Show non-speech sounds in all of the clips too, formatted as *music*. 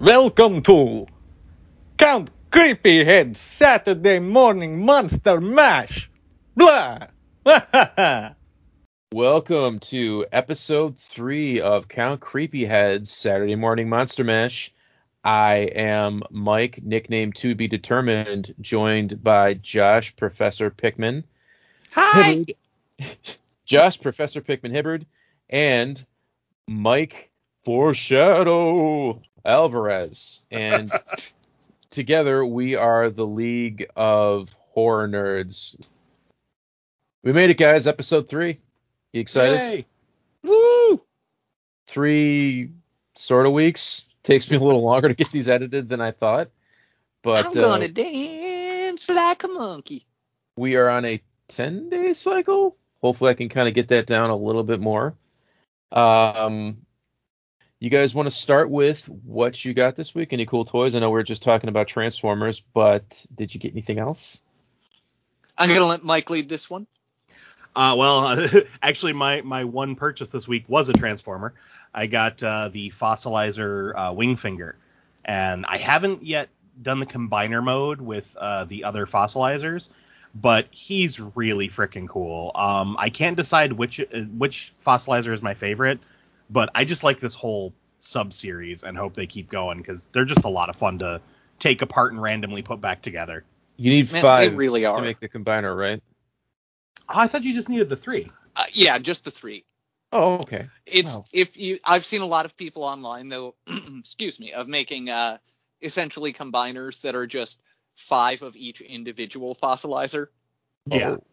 Welcome to Count Creepyhead Saturday Morning Monster Mash. Blah. *laughs* Welcome to episode three of Count Creepyhead's Saturday Morning Monster Mash. I am Mike, nickname to be determined, joined by Josh Professor Pickman. Hi. Hibbard, *laughs* Josh Professor Pickman Hibbard, and Mike Foreshadow Alvarez. And *laughs* together we are the League of Horror Nerds. We made it, guys. Episode three. You excited? Yay. Woo! Three sort of weeks. Takes me a little longer to get these edited than I thought. But I'm uh, gonna dance like a monkey. we are on a 10 day cycle. Hopefully, I can kind of get that down a little bit more. Um, you guys want to start with what you got this week? Any cool toys? I know we are just talking about Transformers, but did you get anything else? I'm gonna let Mike lead this one. Uh, well, *laughs* actually, my my one purchase this week was a transformer. I got uh, the fossilizer uh, wing finger, and I haven't yet done the combiner mode with uh, the other fossilizers, but he's really freaking cool. Um, I can't decide which uh, which fossilizer is my favorite, but I just like this whole sub series and hope they keep going because they're just a lot of fun to take apart and randomly put back together. You need Man, five they really are. to make the combiner, right? Oh, I thought you just needed the three. Uh, yeah, just the three. Oh, okay. It's Wow. if you. I've seen a lot of people online though. *clears throat* excuse me, of making uh essentially combiners that are just five of each individual fossilizer. Yeah. Oh.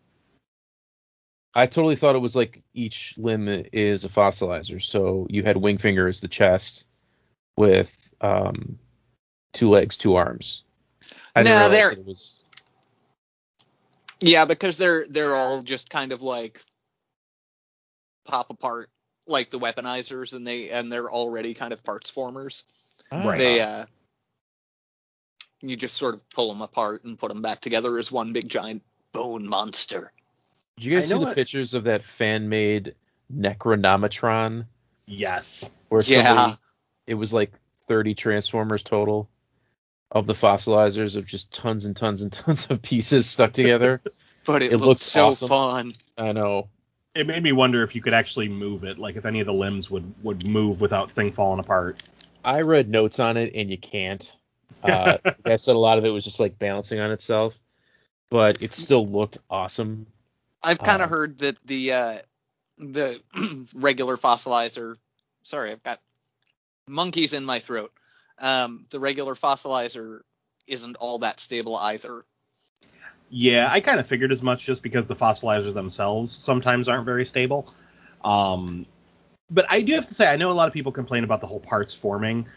I totally thought it was like each limb is a fossilizer. So you had wing finger as the chest with um, two legs, two arms. I No, realize they're- was. Yeah, because they're they're all just kind of like pop apart like the weaponizers, and they and they're already kind of parts formers. Right. They uh, you just sort of pull them apart and put them back together as one big giant bone monster. Did you guys see the what- pictures of that fan made Necronometron Yes. where Yeah. somebody it was like 30 transformers total of the fossilizers of just tons and tons and *laughs* tons of pieces stuck together. *laughs* But it, It looks looks so awesome. fun. I know. It made me wonder if you could actually move it, like if any of the limbs would would move without thing falling apart. I read notes on it and you can't. *laughs* Uh, the guy said a lot of it was just like balancing on itself, but it still looked awesome. I've kind of Um, heard that the uh, the *clears throat* regular fossilizer. Sorry, I've got monkeys in my throat. Um, the regular fossilizer isn't all that stable either. Yeah, I kind of figured as much just because the fossilizers themselves sometimes aren't very stable. Um, but I do have to say, I know a lot of people complain about the whole parts forming,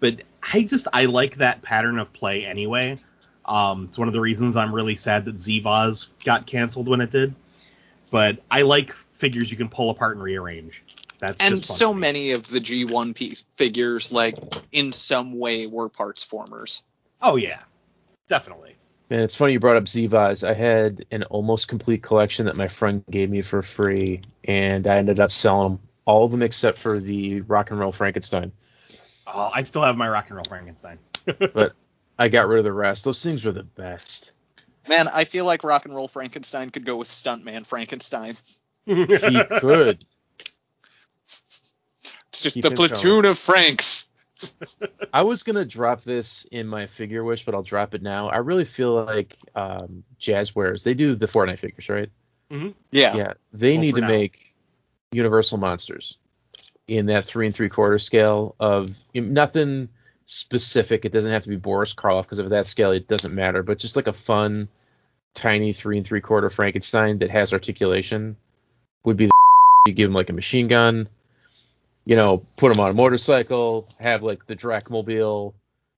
but I just I like that pattern of play anyway. Um, it's one of the reasons I'm really sad that Zvoz got canceled when it did. But I like figures you can pull apart and rearrange. That's And just so many of the G1 P figures, like in some way, were parts formers. Oh yeah, definitely. And it's funny you brought up Zvaz. I had an almost complete collection that my friend gave me for free, and I ended up selling them, all of them except for the Rock and Roll Frankenstein. Oh, I still have my rock and roll Frankenstein. *laughs* But I got rid of the rest. Those things were the best. Man, I feel like Rock and Roll Frankenstein could go with Stuntman Frankenstein. He *laughs* could. It's just Keep the it platoon of Franks. *laughs* I was gonna drop this in my figure wish, but I'll drop it now. I really feel like um, Jazwares. They do the Fortnite figures, right? Yeah. Yeah. They Well, need to now. make Universal monsters in that three and three quarter scale of nothing specific. It doesn't have to be Boris Karloff because of that scale, it doesn't matter. But just like a fun, tiny three and three quarter Frankenstein that has articulation would be the *laughs* you give him like a machine gun, you know, put him on a motorcycle, have like the Dracmobile.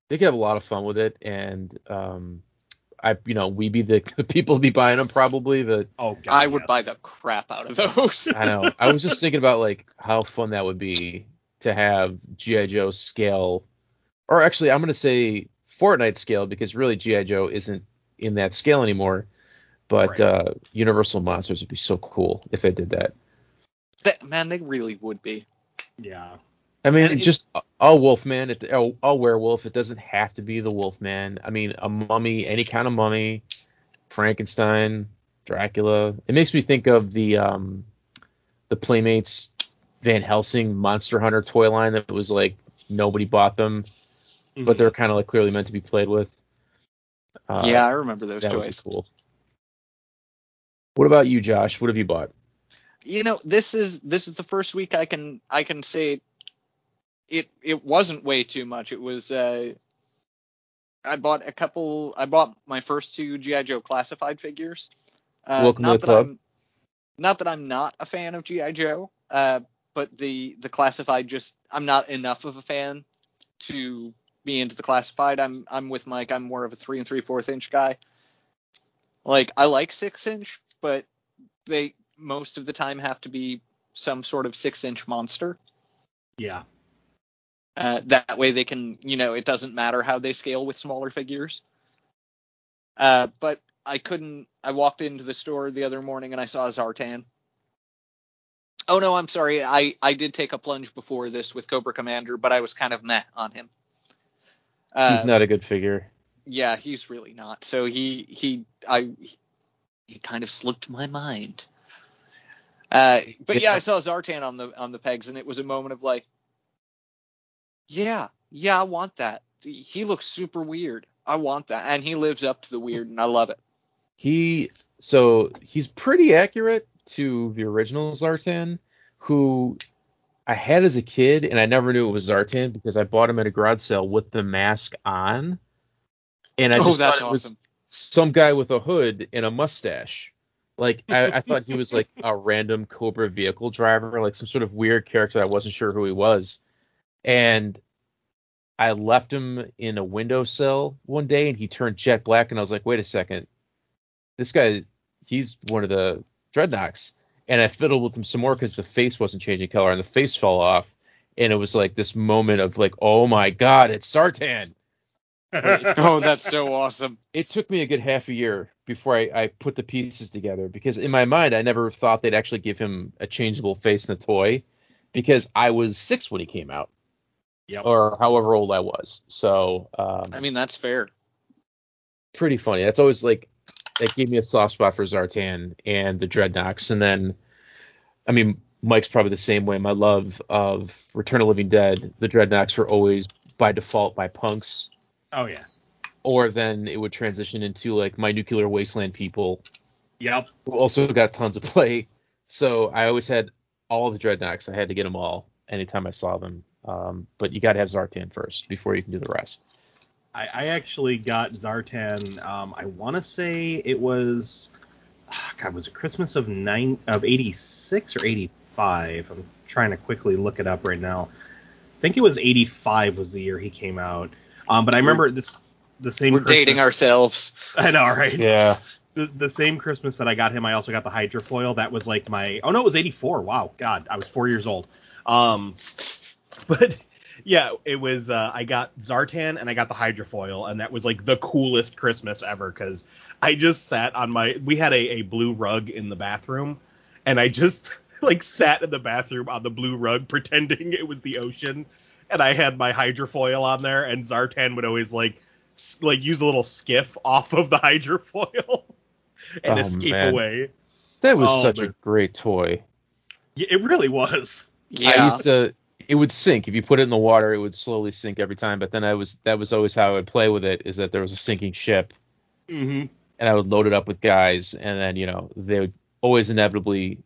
They could have a lot of fun with it, and um, I, you know, we be the, *laughs* the people be buying them probably. But oh god. I would yeah. buy the crap out of those. *laughs* I know. I was just thinking about like how fun that would be to have GI Joe scale, or actually, I'm gonna say Fortnite scale because really GI Joe isn't in that scale anymore. But Right. uh, Universal monsters would be so cool if they did that. That- man, they really would be. Yeah. I mean, it- just a- a Wolfman, it, a, a werewolf. It doesn't have to be the Wolfman. I mean, a mummy, any kind of mummy, Frankenstein, Dracula. It makes me think of the um, the Playmates Van Helsing Monster Hunter toy line that was like nobody bought them, but they're kind of like clearly meant to be played with. Uh, yeah, I remember those that would be toys. cool. What about you, Josh? What have you bought? You know, this is this is the first week I can I can say it it wasn't way too much. It was uh I bought a couple I bought my first two GI Joe classified figures. Uh Welcome to the that club. I'm not that I'm not a fan of GI Joe, uh but the the classified just I'm not enough of a fan to be into the classified. I'm I'm with Mike. I'm more of a three and three fourth inch guy. Like I like six inch, but they most of the time have to be some sort of six inch monster. Yeah. Uh, that way they can, you know, it doesn't matter how they scale with smaller figures. Uh, but I couldn't. I walked into the store the other morning and I saw Zartan. Oh no, I'm sorry. I I did take a plunge before this with Cobra Commander, but I was kind of meh on him. Uh, He's not a good figure. yeah, he's really not. So he he I he kind of slipped my mind. Uh, but yeah, I saw Zartan on the on the pegs, and it was a moment of like, yeah, yeah, I want that. He looks super weird. I want that, and he lives up to the weird, and I love it. He so he's pretty accurate to the original Zartan, who I had as a kid, and I never knew it was Zartan because I bought him at a garage sale with the mask on, and I oh, just that's thought it was some guy with a hood and a mustache. Like I, I thought he was like *laughs* a random Cobra vehicle driver, like some sort of weird character. I wasn't sure who he was, and I left him in a windowsill one day, and he turned jet black, and I was like, wait a second, this guy, he's one of the dreadnoks. And I fiddled with him some more because the face wasn't changing color, and the face fell off, and it was like this moment of like, oh my god, it's Zartan. *laughs* oh, that's so awesome. it took me a good half a year before I, I put the pieces together because in my mind I never thought they'd actually give him a changeable face in the toy because I was six when he came out Yep. or however old I was. So um, I mean, that's fair. pretty funny. That's always like that gave me a soft spot for Zartan and the Dreadnoks. And then I mean Mike's probably the same way. My love of Return of the Living Dead, the Dreadnoks were always by default by punks Oh yeah. or then it would transition into like my nuclear wasteland people Yep. who also got tons of play. So I always had all the dreadnoks. I had to get them all anytime I saw them. Um, but you got to have Zartan first before you can do the rest. I, I actually got Zartan. Um, I want to say it was, ah, God, was it Christmas of nine of '86 or '85? I'm trying to quickly look it up right now. I think it was '85 was the year he came out. Um, but I remember this the same. We're Christmas- dating ourselves. *laughs* I know, right? Yeah. The, the same Christmas that I got him, I also got the Hydrofoil. That was like my. Oh no, it was '84. Wow, God, I was four years old. Um, *laughs* but yeah, it was. Uh, I got Zartan and I got the Hydrofoil, and that was like the coolest Christmas ever because I just sat on my. We had a, a blue rug in the bathroom, and I just *laughs* like sat in the bathroom on the blue rug *laughs* pretending it was the ocean, and I had my Hydrofoil on there, and Zartan would always like s- like use a little skiff *laughs* off of the Hydrofoil and Oh, escape man. away. That was Oh, such a great toy. Yeah, it really was. I Yeah. used to it would sink. If you put it in the water, it would slowly sink every time. But then I was that was always how I would play with it, is that there was a sinking ship Mm-hmm. and I would load it up with guys, and then you know they would always inevitably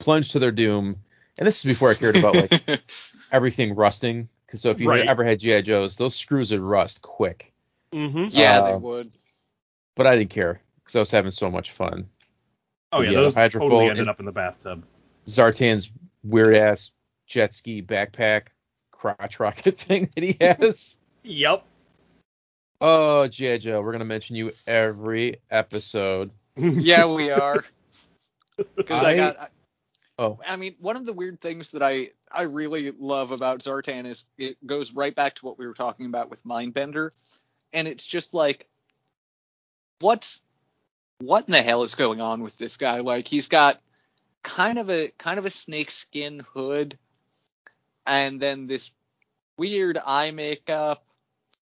plunge to their doom. And this is before I cared about like *laughs* everything rusting. Because so if you Right. ever had GI Joes, those screws would rust quick. Mm-hmm. yeah, they Uh, would. But I didn't care because I was having so much fun. Oh yeah, Yeah, the those Hydrofoil totally ended up in the bathtub. Zartan's weird ass jet ski backpack crotch rocket *laughs* thing that he has. Yep. oh, GI Joe, we're gonna mention you every episode. *laughs* Yeah, we are. *laughs* Because I, I- got. Oh, I mean, one of the weird things that I I really love about Zartan is it goes right back to what we were talking about with Mindbender, and it's just like, what's what in the hell is going on with this guy? Like, he's got kind of a kind of a snake skin hood, and then this weird eye makeup.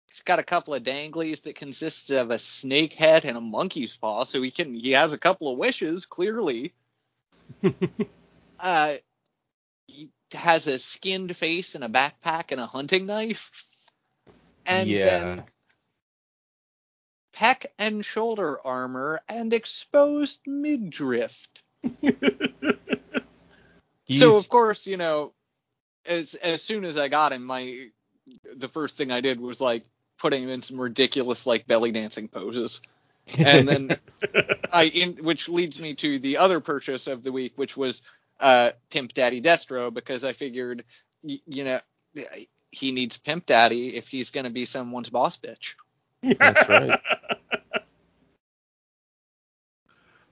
He's got a couple of danglies that consist of a snake head and a monkey's paw, so he can he has a couple of wishes clearly. *laughs* uh, he has a skinned face and a backpack and a hunting knife, and Yeah. then peck and shoulder armor and exposed midriff. *laughs* So of course, you know, as as soon as I got him, my the first thing I did was like putting him in some ridiculous like belly dancing poses, and then *laughs* I in which leads me to the other purchase of the week, which was uh Pimp Daddy Destro, because I figured, y- you know, he needs Pimp Daddy if he's gonna be someone's boss bitch. that's right. *laughs*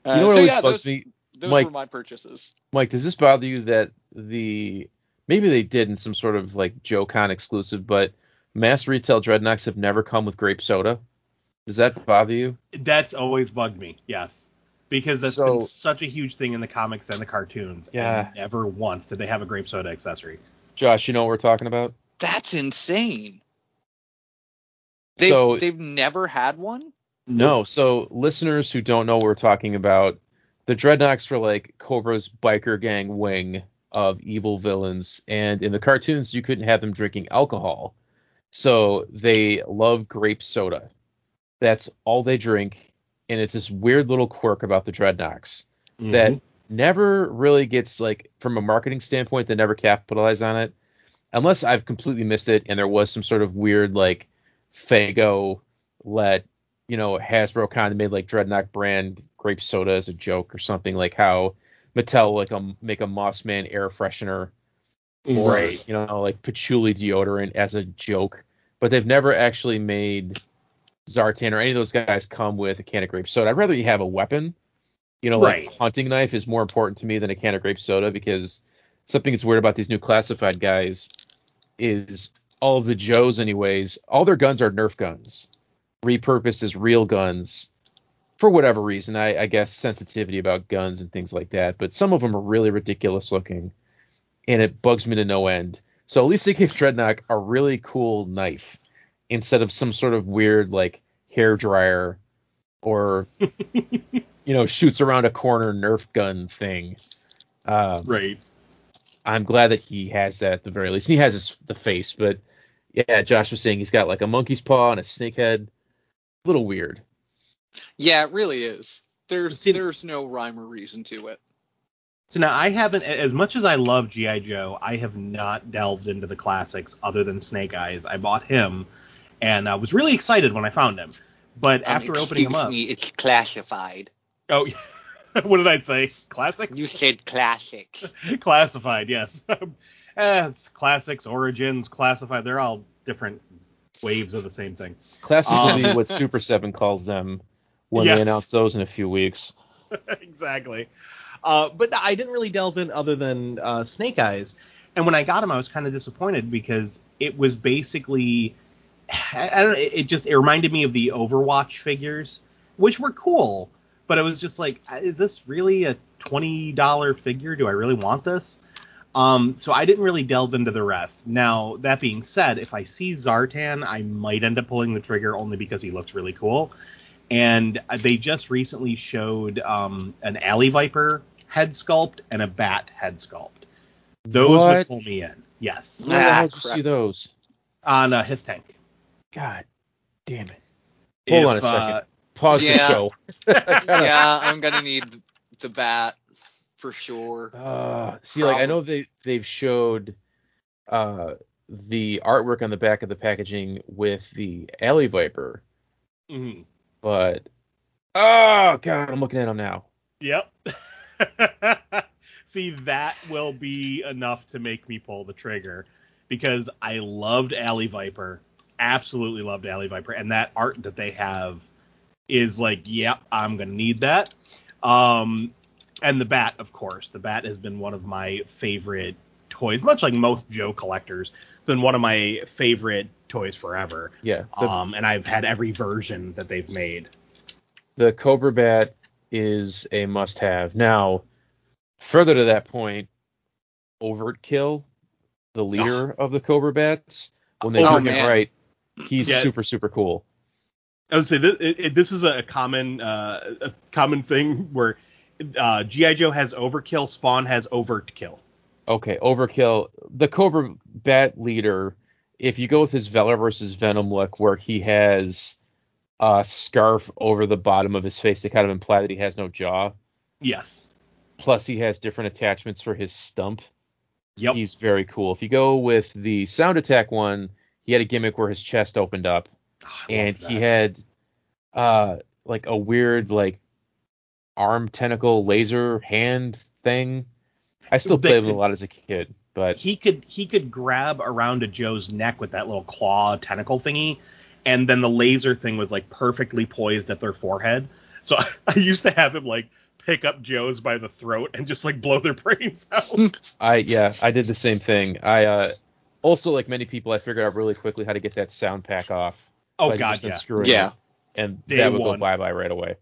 Uh, You know what so always yeah, bugs those, me, those Mike- were my purchases. Mike? Does this bother you that the maybe they did in some sort of like JoeCon exclusive, but mass retail Dreadnoks have never come with grape soda? Does that bother you? That's always bugged me. Yes. Because that's So- been such a huge thing in the comics and the cartoons. Yeah. And never once did they have a grape soda accessory. Josh, you know what we're talking about? That's insane. They've, So- they've never had one. No. So listeners who don't know what we're talking about, the Dreadnoks were like Cobra's biker gang wing of evil villains, and in the cartoons you couldn't have them drinking alcohol. So they love grape soda. That's all they drink, and it's this weird little quirk about the Dreadnoks that mm-hmm. never really gets like from a marketing standpoint they never capitalize on it unless i've completely missed it and there was some sort of weird like fago let you know hasbro kind of made like Dreadnok brand grape soda as a joke or something like how mattel like a make a Moss Man air freshener or Right. you know like patchouli deodorant as a joke. But they've never actually made zartan or any of those guys come with a can of grape soda. I'd rather you have a weapon. You know, like Right. hunting knife is more important to me than a can of grape soda because something that's weird about these new classified guys is all of the Joes, anyways, all their guns are Nerf guns, repurposed as real guns for whatever reason. I, I guess sensitivity about guns and things like that, but some of them are really ridiculous looking, and it bugs me to no end. So at least they gave Dreadnok a really cool knife instead of some sort of weird like hair dryer or *laughs* you know shoots around a corner Nerf gun thing. Um, Right. I'm glad that he has that at the very least. He has his, the face, but yeah, Josh was saying he's got like a monkey's paw and a snake head. A little weird. Yeah, it really is. There's See- there's no rhyme or reason to it. So now I haven't, as much as I love GI Joe, I have not delved into the classics other than Snake Eyes. I bought him, and I was really excited when I found him. But Um, after opening him up, me, it's classified. oh, *laughs* what did I say? Classics? You said classics. *laughs* classified, yes. *laughs* eh, it's classics, origins, classified. They're all different waves of the same thing. Classics will be Um, what Super Seven calls them when Yes. they announce those in a few weeks. *laughs* exactly. Uh, but I didn't really delve in other than uh, Snake Eyes. And when I got him, I was kind of disappointed because it was basically, I, I don't it, it just it reminded me of the Overwatch figures, which were cool. But it was just like, is this really a twenty dollar figure? Do I really want this? Um, so I didn't really delve into the rest. Now that being said, if I see Zartan, I might end up pulling the trigger only because he looks really cool and they just recently showed um, an alley viper head sculpt and a bat head sculpt. Those would pull me in. Yes, Where the Ah, hell did you see those? on uh, HissTank. God damn it. Hold on a second. uh, Pause Yeah. the show. *laughs* *laughs* yeah, I'm gonna need the bat for sure. Uh, see, like I know they they've showed uh the artwork on the back of the packaging with the alley viper, mhm. But oh god, I'm looking at them now. Yep. *laughs* See, that will be enough to make me pull the trigger because I loved Alley Viper. Absolutely loved Alley Viper. And that art that they have is like, yep, I'm going to need that. Um, and the bat, of course. The bat has been one of my favorite toys, much like most Joe collectors, been one of my favorite toys forever. Yeah, the, Um, and I've had every version that they've made. the Cobra Bat is a must-have. Now, further to that point, Overkill the leader of the Cobra Bats. When they Oh, do him right, he's Yeah. super super cool. I would say this, it, this is a common uh, a common thing where uh, GI Joe has overkill, Spawn has overkill. Okay, Overkill, the Cobra Bat leader. If you go with his Valor versus Venom look, where he has a scarf over the bottom of his face to kind of imply that he has no jaw, Yes. plus he has different attachments for his stump. Yep. He's very cool. If you go with the Sound Attack one, he had a gimmick where his chest opened up, Oh, and he had uh like a weird like arm tentacle laser hand thing. I still They played with a lot as a kid, but he could he could grab around a Joe's neck with that little claw tentacle thingy, and then the laser thing was like perfectly poised at their forehead. So *laughs* I used to have him like pick up Joe's by the throat and just like blow their *laughs* brains out. I yeah, I did the same thing. I uh also like many people I figured out really quickly how to get that sound pack off. oh by god, just yeah. Yeah. it, and Day that would go bye bye right away.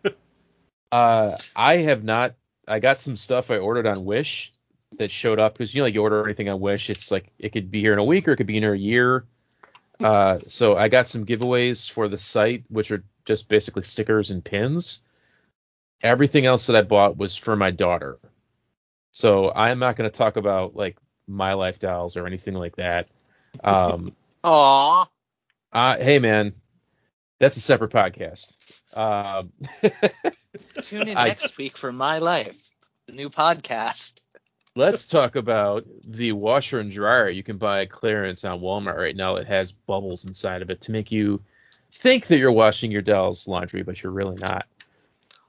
*laughs* uh I have not I got some stuff I ordered on Wish that showed up because you know like you order anything on Wish, it's like it could be here in a week or it could be in a year. Uh so I got some giveaways for the site, which are just basically stickers and pins. Everything else that I bought was for my daughter. So I'm not going to talk about like my life dolls or anything like that. Um, *laughs* Aw. uh, hey man, that's a separate podcast. Um, *laughs* Tune in I- next week for My Life, the new podcast. let's talk about the washer and dryer you can buy at clearance on Walmart right now. It has bubbles inside of it to make you think that you're washing your doll's laundry, but you're really not.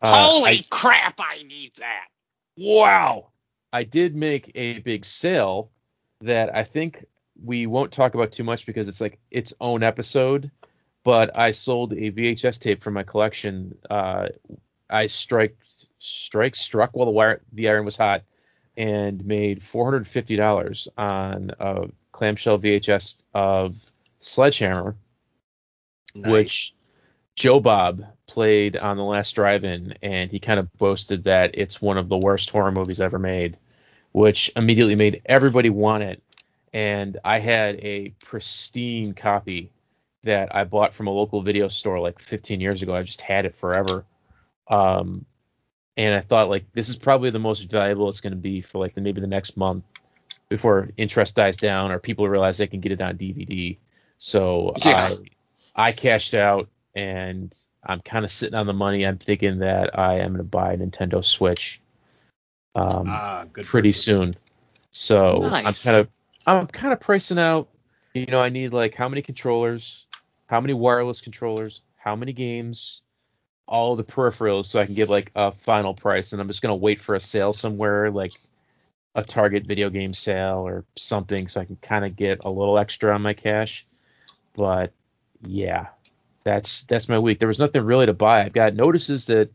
Uh, Holy I- crap, I need that. Wow. I did make a big sale that I think we won't talk about too much because it's like its own episode. But I sold a VHS tape from my collection. Uh, I strike strike struck while the wire the iron was hot and made four hundred fifty dollars on a clamshell VHS of Sledgehammer Nice. which Joe Bob played on the last drive-in, and he kind of boasted that it's one of the worst horror movies ever made, which immediately made everybody want it. And I had a pristine copy that I bought from a local video store like 15 years ago. I just had it forever. Um, and I thought like this is probably the most valuable it's going to be for like the, maybe the next month before interest dies down or people realize they can get it on DVD. So Yeah. I I cashed out and I'm kind of sitting on the money. I'm thinking that I am going to buy a Nintendo Switch um, ah, good pretty purchase. soon. So I'm kind of I'm kind of pricing out. You know, I need like how many controllers, how many wireless controllers, how many games, all the peripherals, so I can give like a final price. And I'm just gonna wait for a sale somewhere, like a Target video game sale or something, so I can kind of get a little extra on my cash. But yeah, that's that's my week. There was nothing really to buy. I've got notices that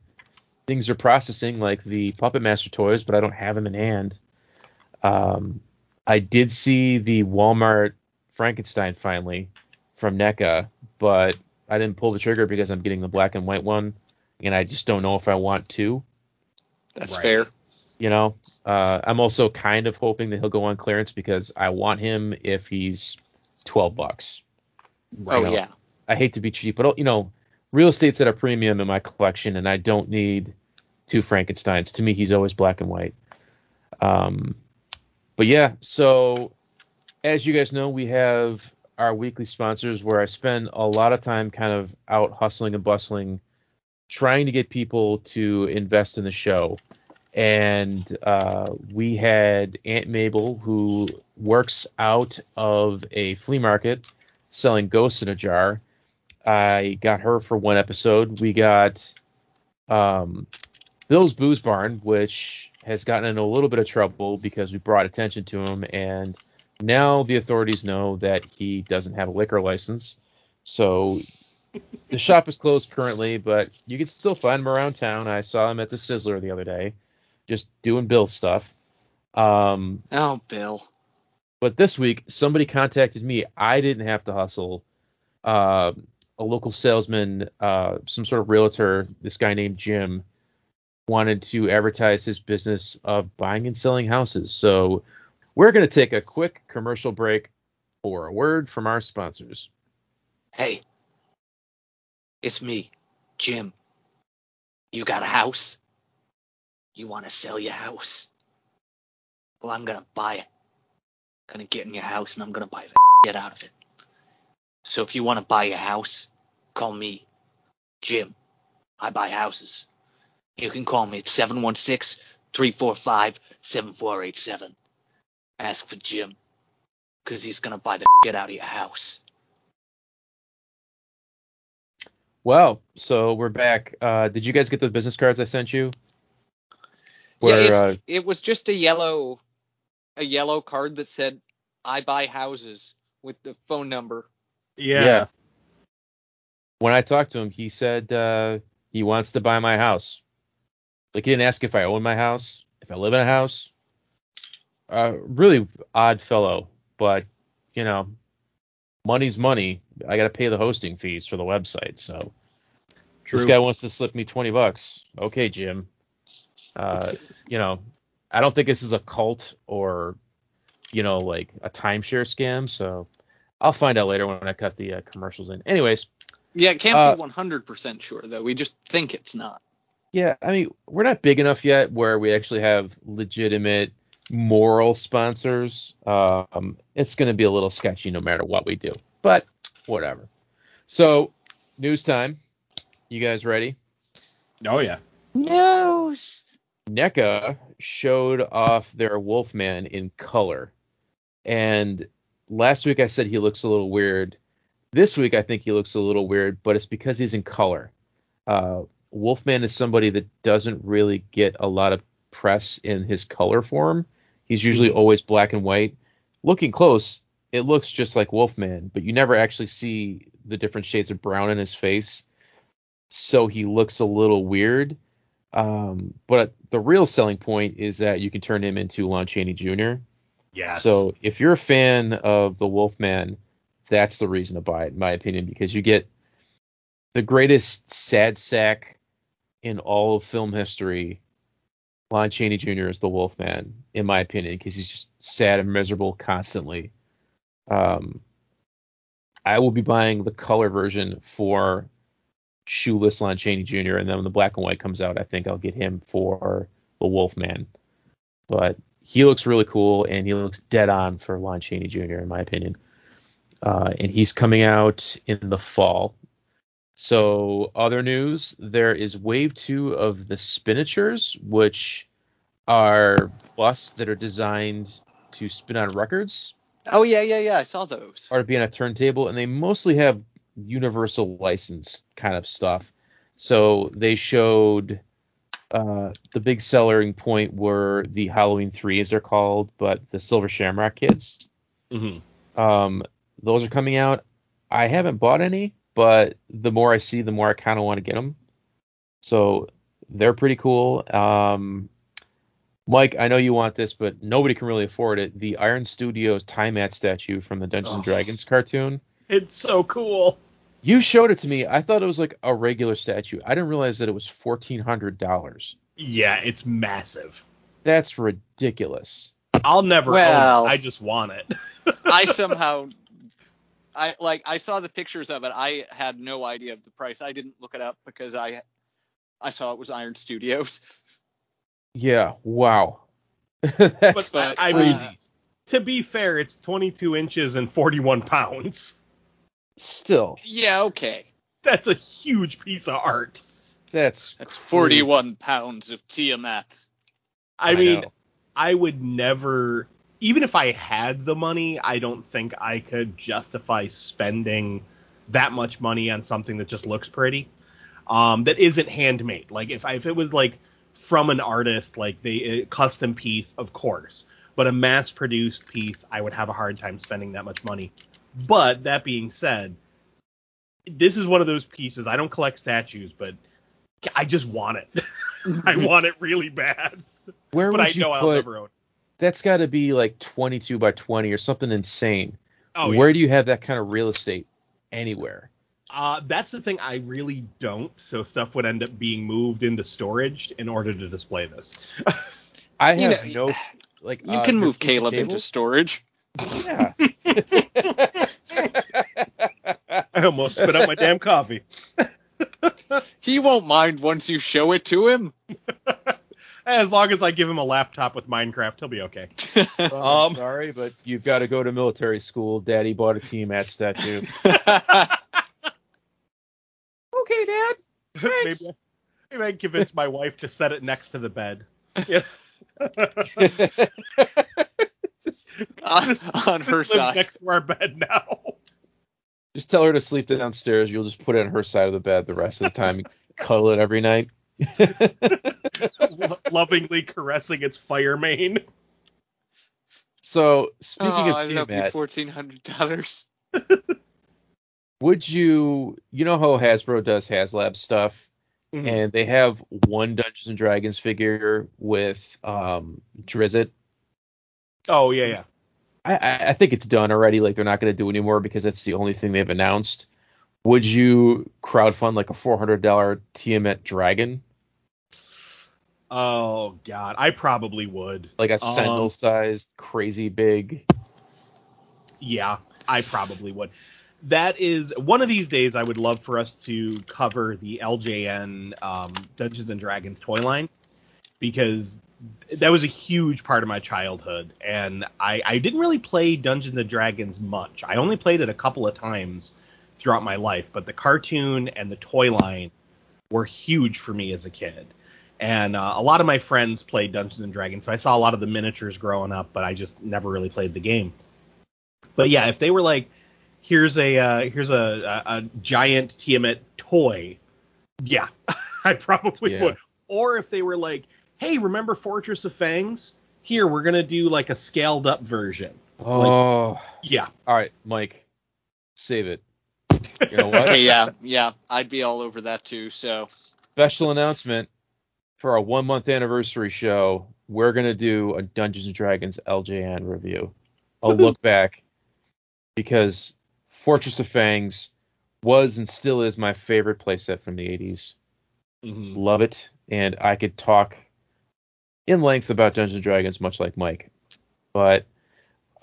things are processing, like the Puppet Master toys, but I don't have them in hand. Um, I did see the Walmart Frankenstein finally from NECA, but I didn't pull the trigger because I'm getting the black and white one, and I just don't know if I want to. That's Right. fair. You know, uh, I'm also kind of hoping that he'll go on clearance because I want him if he's 12 bucks. Oh know, yeah. I hate to be cheap, but you know, real estate's at a premium in my collection, and I don't need two Frankenstein's. To me, he's always black and white. Um, but yeah, so as you guys know, we have our weekly sponsors where I spend a lot of time kind of out hustling and bustling, trying to get people to invest in the show. And uh, we had Aunt Mabel, who works out of a flea market selling ghosts in a jar. I got her for one episode. We got um, Bill's Booze Barn, which has gotten in a little bit of trouble because we brought attention to him, and now the authorities know that he doesn't have a liquor license. So the shop is closed currently, but you can still find him around town. I saw him at the Sizzler the other day, just doing Bill stuff. Um, Oh, Bill. but this week, somebody contacted me. I didn't have to hustle. Uh, a local salesman, uh, some sort of realtor, this guy named Jim, wanted to advertise his business of buying and selling houses. So We're going to take a quick commercial break for a word from our sponsors. Hey, it's me, Jim. You got a house? You want to sell your house? Well, I'm gonna buy it. I'm gonna get in your house and I'm gonna buy the *laughs* shit out of it. So if you want to buy a house, call me, Jim. I buy houses. You can call me at 716 345 7487. Ask for Jim, because he's gonna buy the *laughs* shit out of your house. Well, so we're back. Uh, did you guys get the business cards I sent you? yeah, Where, it's, uh, it was just a yellow, a yellow card that said "I buy houses" with the phone number. Yeah. Yeah. when I talked to him, he said uh, he wants to buy my house. Like he didn't ask if I own my house, if I live in a house. Uh, really odd fellow, but you know, money's money. I got to pay the hosting fees for the website, so True. this guy wants to slip me 20 bucks. Okay, Jim. Uh, you know, I don't think this is a cult or, you know, like a timeshare scam. So I'll find out later when I cut the uh, commercials in. Anyways, Yeah, it can't Uh, be 100% sure though. We just think it's not. yeah, I mean, we're not big enough yet where we actually have legitimate moral sponsors. Um, it's going to be a little sketchy no matter what we do, but whatever. So, news time. You guys ready? Oh yeah. News. NECA showed off their Wolfman in color. And last week I said he looks a little weird. This week I think he looks a little weird, but it's because he's in color. Uh, Wolfman is somebody that doesn't really get a lot of press in his color form. He's usually always black and white. Looking close, it looks just like Wolfman, but you never actually see the different shades of brown in his face. So he looks a little weird. Um, but the real selling point is that you can turn him into Lon Chaney Jr. Yes. So if you're a fan of the Wolfman, that's the reason to buy it, in my opinion, because you get the greatest sad sack in all of film history. Lon Chaney Jr. is the Wolfman, in my opinion, because he's just sad and miserable constantly. Um, I will be buying the color version for shoeless Lon Chaney Jr. And then when the black and white comes out, I think I'll get him for the Wolfman. But he looks really cool and he looks dead on for Lon Chaney Jr. in my opinion. Uh, and he's coming out in the fall. So other news, there is wave two of the Spinachers, which are busts that are designed to spin on records Oh yeah, yeah, yeah. I saw those. or to be on a turntable, and they mostly have universal license kind of stuff. So they showed uh, the big selling point were the Halloween threes they're called, but the Silver Shamrock Kids. hmm Um, those are coming out. I haven't bought any, but the more I see, the more I kind of want to get them. So they're pretty cool. Um, Mike, I know you want this, but nobody can really afford it. The Iron Studios Tiamat statue from the Dungeons and Oh. Dragons cartoon. It's so cool. You showed it to me. I thought it was like a regular statue. I didn't realize that it was fourteen hundred dollars. Yeah, it's massive. That's ridiculous. I'll never Well- own it. I just want it. *laughs* I somehow, I like, I saw the pictures of it. I had no idea of the price. I didn't look it up because I, I saw it was Iron Studios. Yeah. Wow. *laughs* That's but uh, I, I mean, crazy. to be fair, it's 22 inches and 41 pounds. Still, Yeah, okay. That's a huge piece of art. that's That's crazy. 41 pounds of Tiamat. I, I mean, know. I would never, even if I had the money, I don't think I could justify spending that much money on something that just looks pretty. Um, that isn't handmade. Like if I, if it was like from an artist, like they a custom piece, of course. But a mass-produced piece, I would have a hard time spending that much money. But that being said, this is one of those pieces. I don't collect statues, but I just want it. *laughs* I want it really bad. Where but would I you know I'll put? Never own it. That's got to be like twenty-two by twenty or something insane. Oh, Where yeah. do you have that kind of real estate anywhere? Uh, that's the thing. I really don't. So stuff would end up being moved into storage in order to display this. *laughs* I You have know, no. like You uh, can move kitchen Caleb into storage. Yeah. *laughs* *laughs* I almost spit out my damn coffee. He won't mind once you show it to him. As long as I give him a laptop with Minecraft, he'll be okay. *laughs* I'm Um, sorry, but you've got to go to military school. Daddy bought a Tiamat statue. *laughs* okay, Dad. *laughs* maybe, Thanks. maybe I can convince my wife to set it next to the bed. Yeah. just, on, This- on her This lives side. next to our bed now. just tell her to sleep downstairs. You'll just put it on her side of the bed the rest of the time. Cuddle it every night. Lo- lovingly caressing its fire mane. so speaking oh, of I love you, Tiamat, fourteen hundred dollars. would you you know how Hasbro does HasLab stuff? Mm-hmm. and they have one Dungeons and Dragons figure with um Drizzt. Oh yeah, yeah. I, I I think it's done already. Like they're not going to do anymore because that's the only thing they've announced. Would you crowdfund like a four hundred dollar Tiamat dragon, Oh god, I probably would. like a Um, sentinel sized, crazy big? Yeah, I probably would. That is one of these days. I would love for us to cover the LJN um, Dungeons and Dragons toy line because that was a huge part of my childhood, and I, I didn't really play Dungeons and Dragons much. I only played it a couple of times throughout my life, but the cartoon and the toy line were huge for me as a kid. And uh, a lot of my friends played Dungeons and Dragons, so I saw a lot of the miniatures growing up, but I just never really played the game. But yeah, if they were like, here's a uh, here's a, a, a giant Tiamat toy, yeah, *laughs* I probably Yeah. would. Or if they were like, hey, remember Fortress of Fangs? Here, we're gonna do like a scaled up version. Oh, Yeah, all right, Mike, save it. You know *laughs* what? Okay, yeah, yeah, I'd be all over that too. So Special announcement for our one month anniversary show. We're gonna do a Dungeons and Dragons LJN review, a look back, because Fortress of Fangs was and still is my favorite playset from the 80s. Mhm. Love it, and I could talk in length about Dungeons and Dragons, much like Mike. But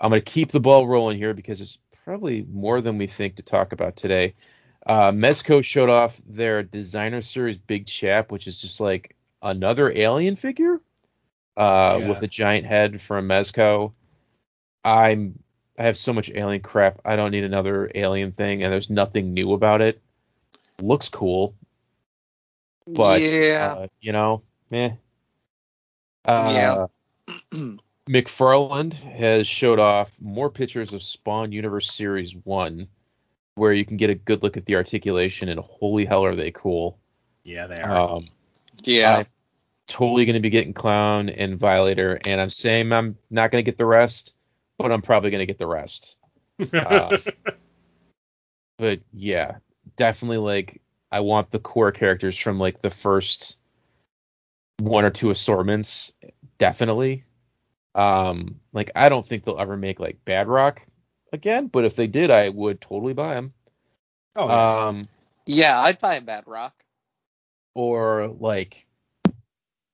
I'm gonna keep the ball rolling here because it's probably more than we think to talk about today. Uh, Mezco showed off their designer series Big Chap, which is just like another alien figure uh, Yeah. with a giant head from Mezco. I'm I have so much alien crap. I don't need another alien thing, and there's nothing new about it. Looks cool, but yeah, uh, you know, eh. Uh, *clears throat* McFarlane has showed off more pictures of Spawn Universe Series 1, where you can get a good look at the articulation, and holy hell are they cool. yeah, they are. Um, yeah. I'm totally going to be getting Clown and Violator, and I'm saying I'm not going to get the rest, but I'm probably going to get the rest. uh, *laughs* But yeah, definitely like I want the core characters from like the first one or two assortments, definitely. Um, like I don't think they'll ever make like Badrock again, but if they did, I would totally buy them. oh. Um, yeah, I'd buy a Badrock. Or like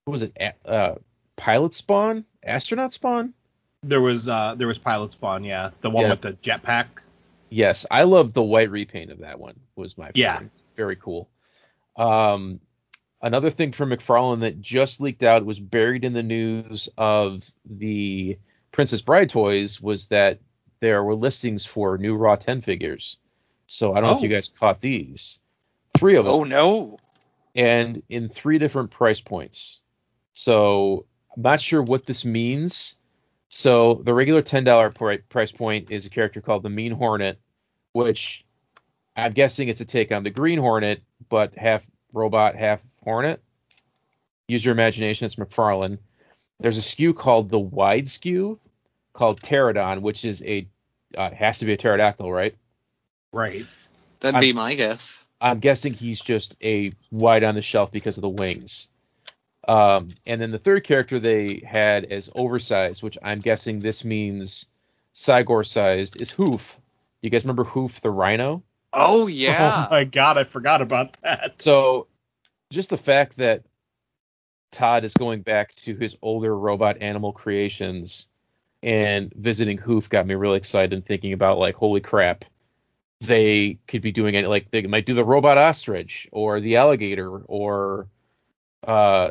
what was it? Uh, Pilot Spawn, Astronaut Spawn. there was uh, there was Pilot Spawn, yeah, the one Yeah. with the jetpack. Yes, I love the white repaint of that one. Was my favorite. Yeah. very cool. Um, another thing from McFarlane that just leaked out was buried in the news of the Princess Bride toys was that there were listings for new Raw 10 figures. So I don't know if Oh. you guys caught these. Three of them. Oh no. And in three different price points. So I'm not sure what this means. So the regular ten dollar pri- price point is a character called the Mean Hornet, which I'm guessing it's a take on the Green Hornet, but half robot, half Hornet. Use your imagination. It's McFarlane. There's a skew called the Wide Skew, called Pterodon, which is a uh, has to be a pterodactyl, right? Right. That'd I'm- be my guess. I'm guessing he's just a wide on the shelf because of the wings. Um, and then the third character they had as oversized, which I'm guessing this means Cygor sized, is Hoof. You guys remember Hoof the Rhino? Oh *laughs* yeah. Oh my god, I forgot about that. So just the fact that Todd is going back to his older robot animal creations and visiting Hoof got me really excited and thinking about like, holy crap, they could be doing it like they might do the robot ostrich or the alligator or uh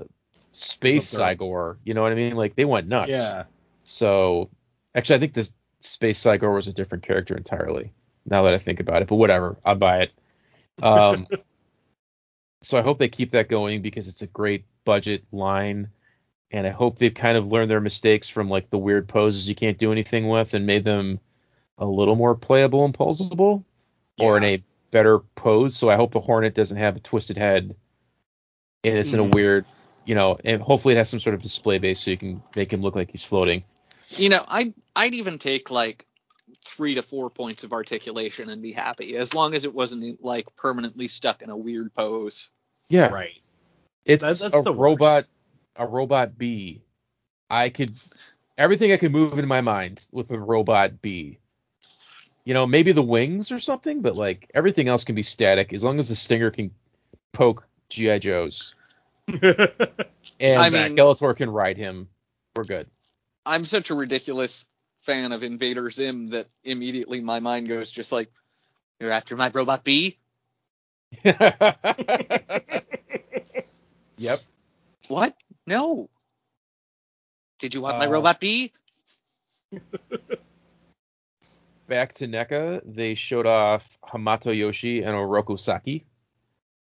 space. Cygor. You know what I mean? Like they went nuts. Yeah. So actually, I think this space Cygor was a different character entirely. Now that I think about it, but whatever, I'll buy it. Um, *laughs* so I hope they keep that going because it's a great budget line, and I hope they've kind of learned their mistakes from like the weird poses you can't do anything with and made them a little more playable and posable, or in a better pose. So I hope the Hornet doesn't have a twisted head, and it's in a Mhm. weird, you know, and hopefully it has some sort of display base so you can make him look like he's floating. You know, I I'd even take like three to four points of articulation and be happy, as long as it wasn't like permanently stuck in a weird pose. Yeah, Right. It's That- that's a the worst. robot, a robot bee. I could everything I could move in my mind with a robot bee. You know, maybe the wings or something, but like everything else can be static as long as the stinger can poke GI Joes *laughs* and I mean- Skeletor can ride him. We're good. I'm such a ridiculous fan of Invader Zim that immediately my mind goes just like, "You're after my robot bee? *laughs* yep. What? No. Did you want my Uh, robot bee? *laughs* back to NECA, they showed off Hamato Yoshi and Oroku Saki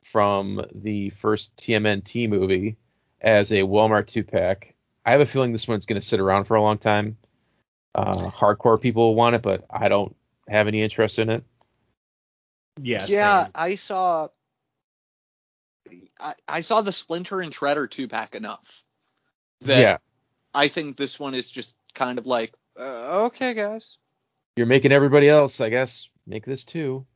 from the first TMNT movie as a Walmart two pack. I have a feeling this one's going to sit around for a long time. Uh, hardcore people want it, but I don't have any interest in it. yeah. yeah, same. I saw. I, I saw the Splinter and Shredder two pack enough. That yeah, I think this one is just kind of like, uh, okay, guys. You're making everybody else, I guess, make this too.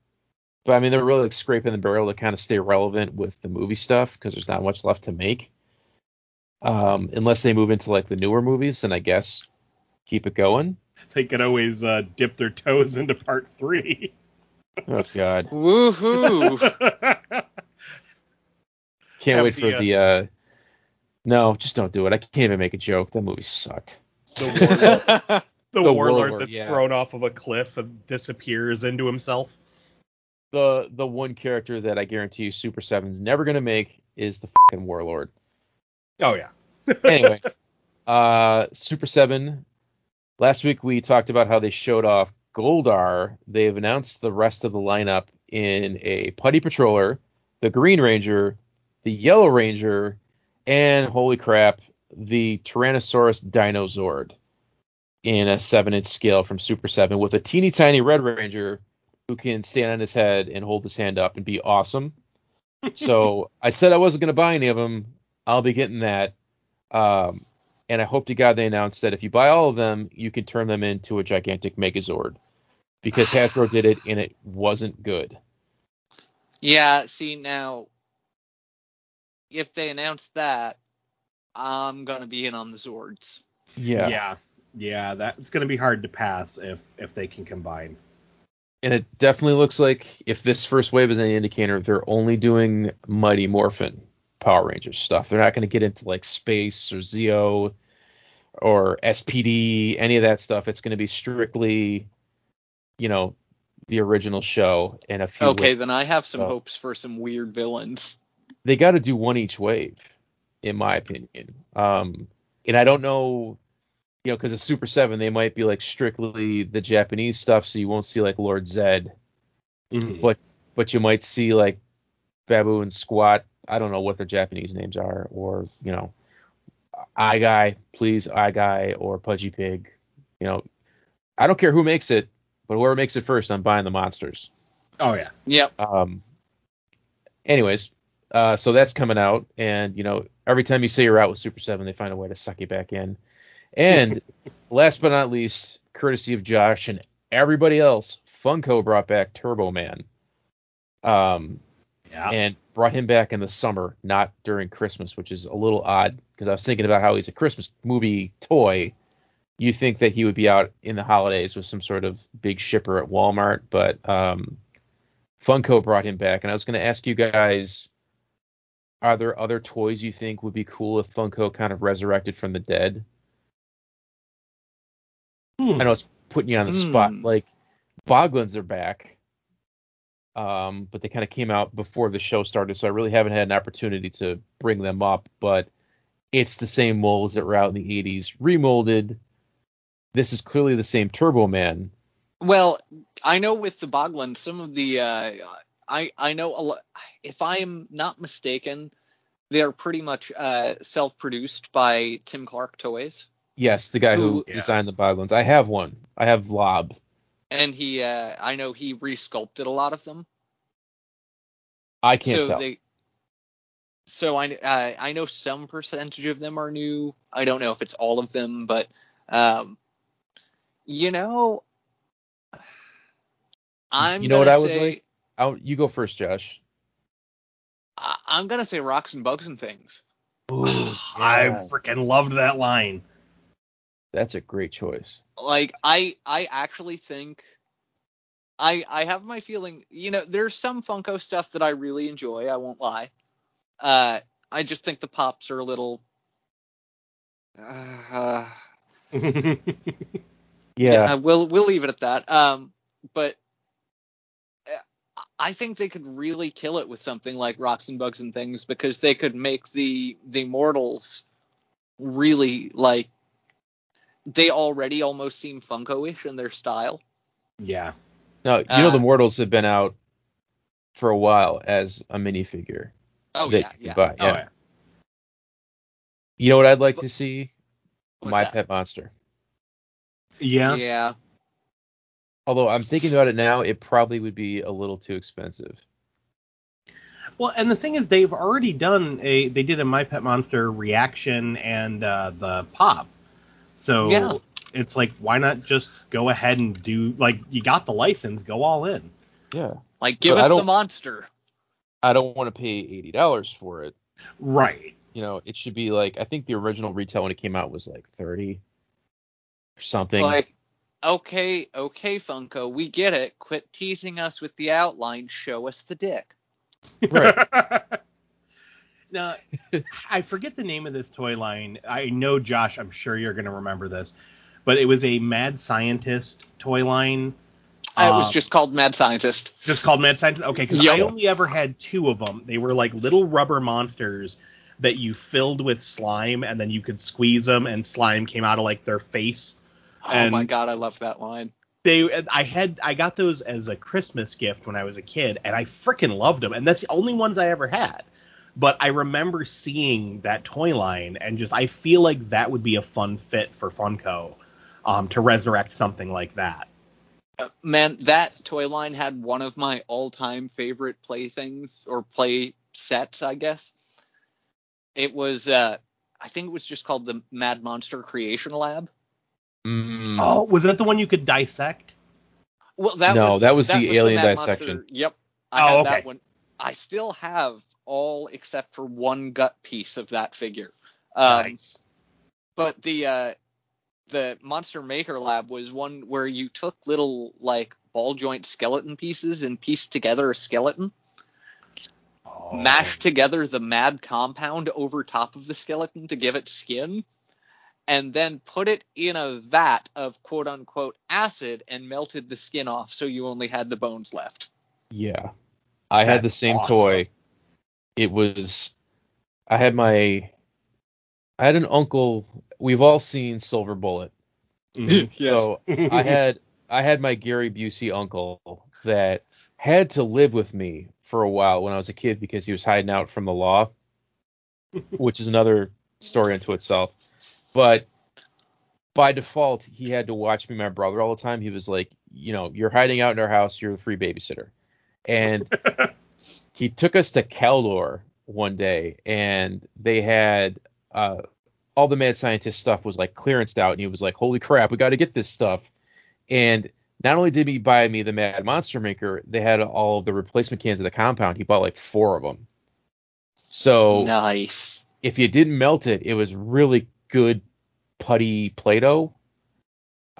But I mean, they're really like scraping the barrel to kind of stay relevant with the movie stuff because there's not much left to make. Um, unless they move into like the newer movies, and I guess keep it going. They could always uh, dip their toes into part three. *laughs* Oh God, Woohoo! *laughs* can't Have wait the, for uh, the. uh No, just don't do it. I can't even make a joke. That movie sucked. the warlord, *laughs* the The warlord warlord, that's yeah. thrown off of a cliff and disappears into himself. The the one character that I guarantee you Super Seven's never gonna make is the fucking Warlord. Oh yeah. *laughs* anyway, uh, Super Seven. Last week we talked about how they showed off Goldar. They've announced the rest of the lineup in a Putty Patroller, the Green Ranger, the Yellow Ranger, and holy crap, the Tyrannosaurus Dinozord in a seven-inch scale from Super Seven with a teeny tiny Red Ranger who can stand on his head and hold his hand up and be awesome. *laughs* so I said I wasn't going to buy any of them. I'll be getting that. Um, and I hope to God they announce that if you buy all of them, you can turn them into a gigantic Megazord. Because Hasbro did it and it wasn't good. yeah, see now, if they announce that, I'm gonna be in on the Zords. Yeah. Yeah. Yeah, that's going to be hard to pass if if they can combine. And it definitely looks like if this first wave is any indicator, they're only doing Mighty Morphin Power Rangers stuff. They're not going to get into like Space or Zeo or SPD, any of that stuff. It's going to be strictly, you know, the original show and a few. Okay, waves. then I have some Oh. hopes for some weird villains. they got to do one each wave, in my opinion. Um, and I don't know, you know, because it's Super Seven, they might be like strictly the Japanese stuff, so you won't see like Lord Zed, but but you might see like Baboo and Squatt. I don't know what their Japanese names are, or you know, Eye Guy, please Eye Guy, or Pudgy Pig. You know, I don't care who makes it, but whoever makes it first, I'm buying the monsters. Oh yeah. Yep. Um, anyways, uh, so that's coming out, and you know, every time you say you're out with Super Seven, they find a way to suck you back in. And last but not least, courtesy of Josh and everybody else, Funko brought back Turbo Man. Um, Yeah. and brought him back in the summer, not during Christmas, which is a little odd because I was thinking about how he's a Christmas movie toy. You think that he would be out in the holidays with some sort of big shipper at Walmart, but um, Funko brought him back, and I was going to ask you guys are there other toys you think would be cool if Funko kind of resurrected from the dead? Hmm. I know it's putting you on the spot. Hmm. Like Boglins are back, um, but they kind of came out before the show started, so I really haven't had an opportunity to bring them up. But it's the same molds that were out in the '80s, remolded. This is clearly the same Turbo Man. Well, I know with the Boglins, some of the uh, I I know a lot. If I am not mistaken, they are pretty much uh, self-produced by Tim Clarke Toys, Yes, the guy who Who- Yeah. designed the Boglins. I have one. I have Lob. and he uh, I know he resculpted a lot of them. I can't so tell. they so I uh, I know some percentage of them are new. I don't know if it's all of them, but um, you know, I'm You know what I would say like? I'll, you go first, Josh. I, I'm gonna say rocks and bugs and things. *sighs* Ooh, I freaking loved that line. That's a great choice. Like I I actually think I I have my feeling. You know, there's some Funko stuff that I really enjoy. I won't lie. Uh, I just think the pops are a little. Uh, *laughs* Yeah. Yeah, we'll we'll leave it at that. Um, but uh, I think they could really kill it with something like rocks and bugs and things because they could make the the mortals really like they already almost seem Funko-ish in their style. yeah. Now you know the uh, Mortals have been out for a while as a minifigure. Oh that yeah, you yeah. Oh, Yeah. yeah. You know what I'd like to see? My that? Pet Monster. Yeah. Yeah. Although I'm thinking about it now, it probably would be a little too expensive. Well, and the thing is, they've already done a. They did a My Pet Monster reaction and uh, the pop. So Yeah. it's like, why not just go ahead and do like you got the license, go all in. Yeah. Like give But us the monster. I don't want to pay eighty dollars for it. Right. You know, it should be like I think the original retail when it came out was like thirty or something. Like okay, okay, Funko, we get it. Quit teasing us with the outline. Show us the dick. right. *laughs* now, I forget the name of this toy line. I know Josh. I'm sure you're gonna remember this, but it was a Mad Scientist toy line. Uh, it was Uh, just called Mad Scientist. Just called Mad Scientist? Okay, because Yep. I only ever had two of them. They were like little rubber monsters that you filled with slime, and then you could squeeze them, and slime came out of like their face. oh my god, I love that line. They, I had, I got those as a Christmas gift when I was a kid, and I freaking loved them. And that's the only ones I ever had. But I remember seeing that toy line, and just I feel like that would be a fun fit for Funko, um, to resurrect something like that. Uh, Man, that toy line had one of my all-time favorite playthings or play sets, I guess. It was, uh, I think it was just called the Mad Monster Creation Lab. Mm. Oh, was that the one you could dissect? Well, that No, was that was the alien Mad dissection. Monster- Yep, I Oh, had okay. that one. I still have all except for one gut piece of that figure. Um, nice. but the uh the monster maker lab was one where you took little like ball joint skeleton pieces and pieced together a skeleton Oh. mashed together the mad compound over top of the skeleton to give it skin and then put it in a vat of quote unquote acid and melted the skin off so you only had the bones left Yeah. I had the same awesome. toy. It was I had my I had an uncle we've all seen Silver Bullet. *laughs* Mhm. So *laughs* I had I had my Gary Busey uncle that had to live with me for a while when I was a kid because he was hiding out from the law, *laughs* which is another story unto itself. But by default, he had to watch me and my brother all the time. He was like, you know, you're hiding out in our house, you're the free babysitter. And he took us to Caldor one day and they had uh all the mad scientist stuff was like clearanced out and he was like holy crap we got to get this stuff. And not only did he buy me the mad monster maker they had all of the replacement cans of the compound. He bought like four of them so nice. if you didn't melt it it was really good putty play-doh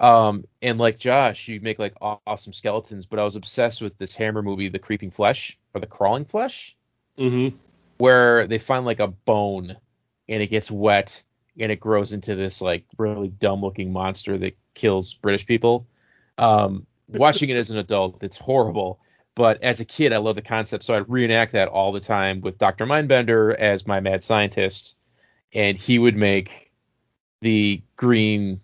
um and like josh you make like awesome skeletons but i was obsessed with this hammer movie the creeping flesh or the crawling flesh Mhm. where they find like a bone and it gets wet and it grows into this like really dumb looking monster that kills British people. Um, watching it as an adult, it's horrible. But as a kid, I love the concept, so I'd reenact that all the time with Dr. Mindbender as my mad scientist, and he would make the green,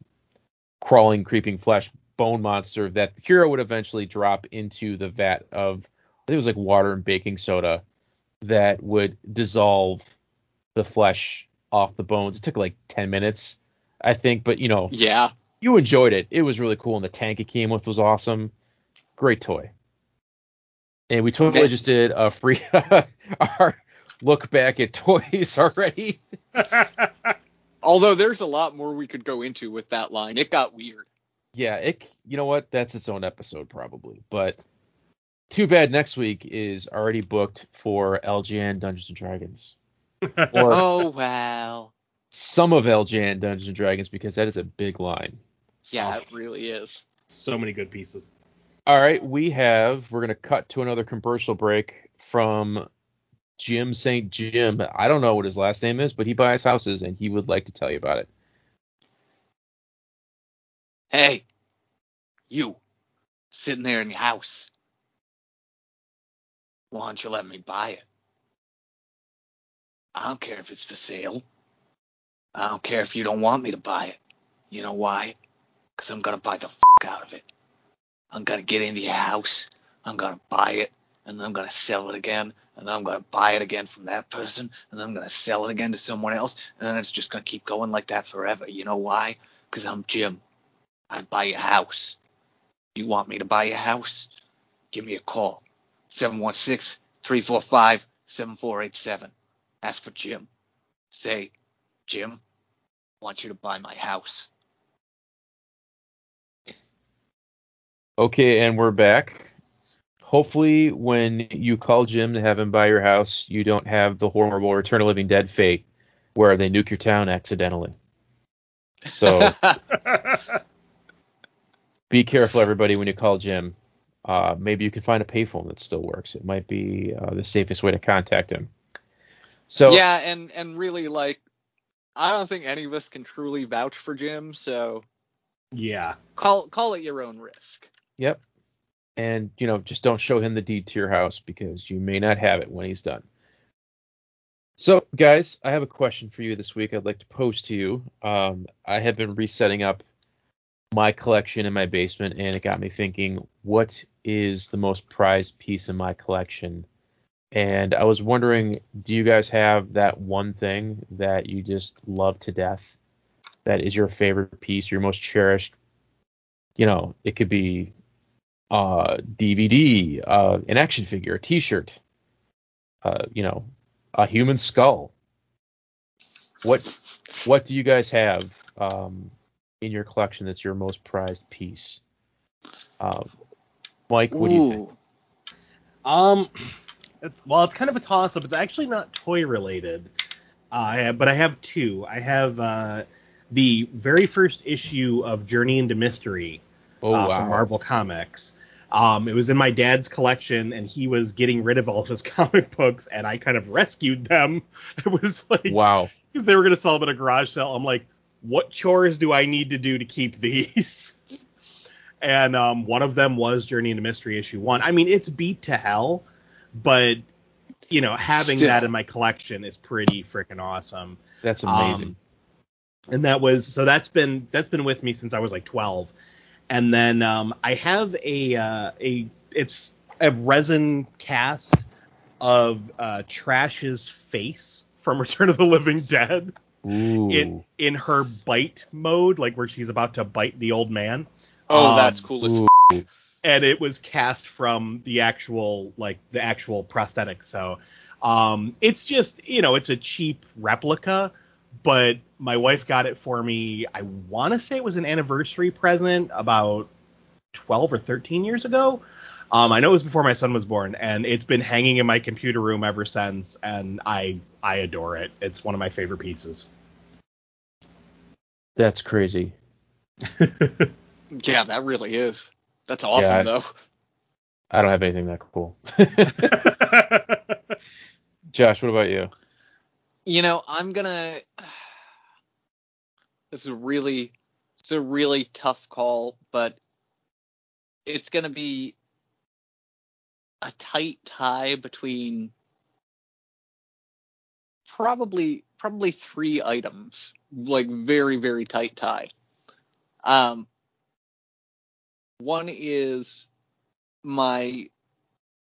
crawling, creeping flesh bone monster that the hero would eventually drop into the vat of, I think it was like water and baking soda, that would dissolve the flesh off the bones. It took like 10 minutes, I think, but you know, Yeah. you enjoyed it. It was really cool, and the tank it came with was awesome. Great toy. And we totally Okay. just did a free *laughs* our look back at toys *laughs* already. *laughs* Although there's a lot more we could go into with that line. It got weird. yeah, it. You know what? That's its own episode probably. But too bad next week is already booked for LJN Dungeons and Dragons, *laughs* or Oh well. some of LJN Dungeons and Dragons because that is a big line. Yeah, it really is. so many good pieces. All right, we have. We're gonna cut to another commercial break from Jim St. Jim. I don't know what his last name is, but he buys houses and he would like to tell you about it. Hey, you, sitting there in your house. Why don't you let me buy it? I don't care if it's for sale. I don't care if you don't want me to buy it. You know why? Because I'm going to buy the fuck out of it. I'm going to get into your house. I'm going to buy it. And I'm going to sell it again. And I'm going to buy it again from that person. And I'm going to sell it again to someone else. And then it's just going to keep going like that forever. You know why? Because I'm Jim. I'd buy a house. You want me to buy a house? Give me a call. 716 345 7487. Ask for Jim. Say, Jim, I want you to buy my house. Okay, and we're back. Hopefully, when you call Jim to have him buy your house, you don't have the horrible Return of the Living Dead fate where they nuke your town accidentally. So *laughs* be careful, everybody, when you call Jim. Uh, maybe you can find a payphone that still works. It might be uh, the safest way to contact him. So yeah, and and really like I don't think any of us can truly vouch for Jim, so Yeah. call call it your own risk. Yep. And you know, just don't show him the deed to your house because you may not have it when he's done. So, guys, I have a question for you this week. I'd like to pose to you. Um, I have been resetting up my collection in my basement, and it got me thinking: what is the most prized piece in my collection? And I was wondering, do you guys have that one thing that you just love to death? That is your favorite piece, your most cherished. You know, it could be uh, DVD, uh, an action figure, a T-shirt, uh, you know, a human skull. What what do you guys have um, in your collection that's your most prized piece? Uh, Mike, what do you think? Um, it's, well, it's kind of a toss up. It's actually not toy related. Uh, but I have two. I have uh, the very first issue of Journey into Mystery Oh uh, wow, from Marvel Comics. Um, it was in my dad's collection, and he was getting rid of all of his *laughs* comic books, and I kind of rescued them. *laughs* It was like wow, because they were going to sell them at a garage sale. I'm like, what chores do I need to do to keep *laughs* these? and um, one of them was Journey into Mystery issue one. I mean, it's beat to hell, but you know, having Still. that in my collection is pretty freaking awesome. that's amazing. Um, and that was so that's been that's been with me since I was like 12. And then um, I have a uh, a it's a resin cast of uh, Trash's face from *laughs* Return of the Living Dead. Ooh, in in her bite mode, like where she's about to bite the old man. Oh, Um, that's cool as ooh, and it was cast from the actual like the actual prosthetic. So um it's just you know it's a cheap replica but my wife got it for me i want to say it was an anniversary present about 12 or 13 years ago um i know it was before my son was born and it's been hanging in my computer room ever since and i i adore it it's one of my favorite pieces that's crazy. *laughs* Yeah, that really is. That's awesome Yeah, I- though. I don't have anything that cool. *laughs* *laughs* Josh, what about you? You know, I'm gonna. *sighs* This is really, it's a really tough call, but it's gonna be a tight tie between probably probably three items, like very very tight tie. Um, one is my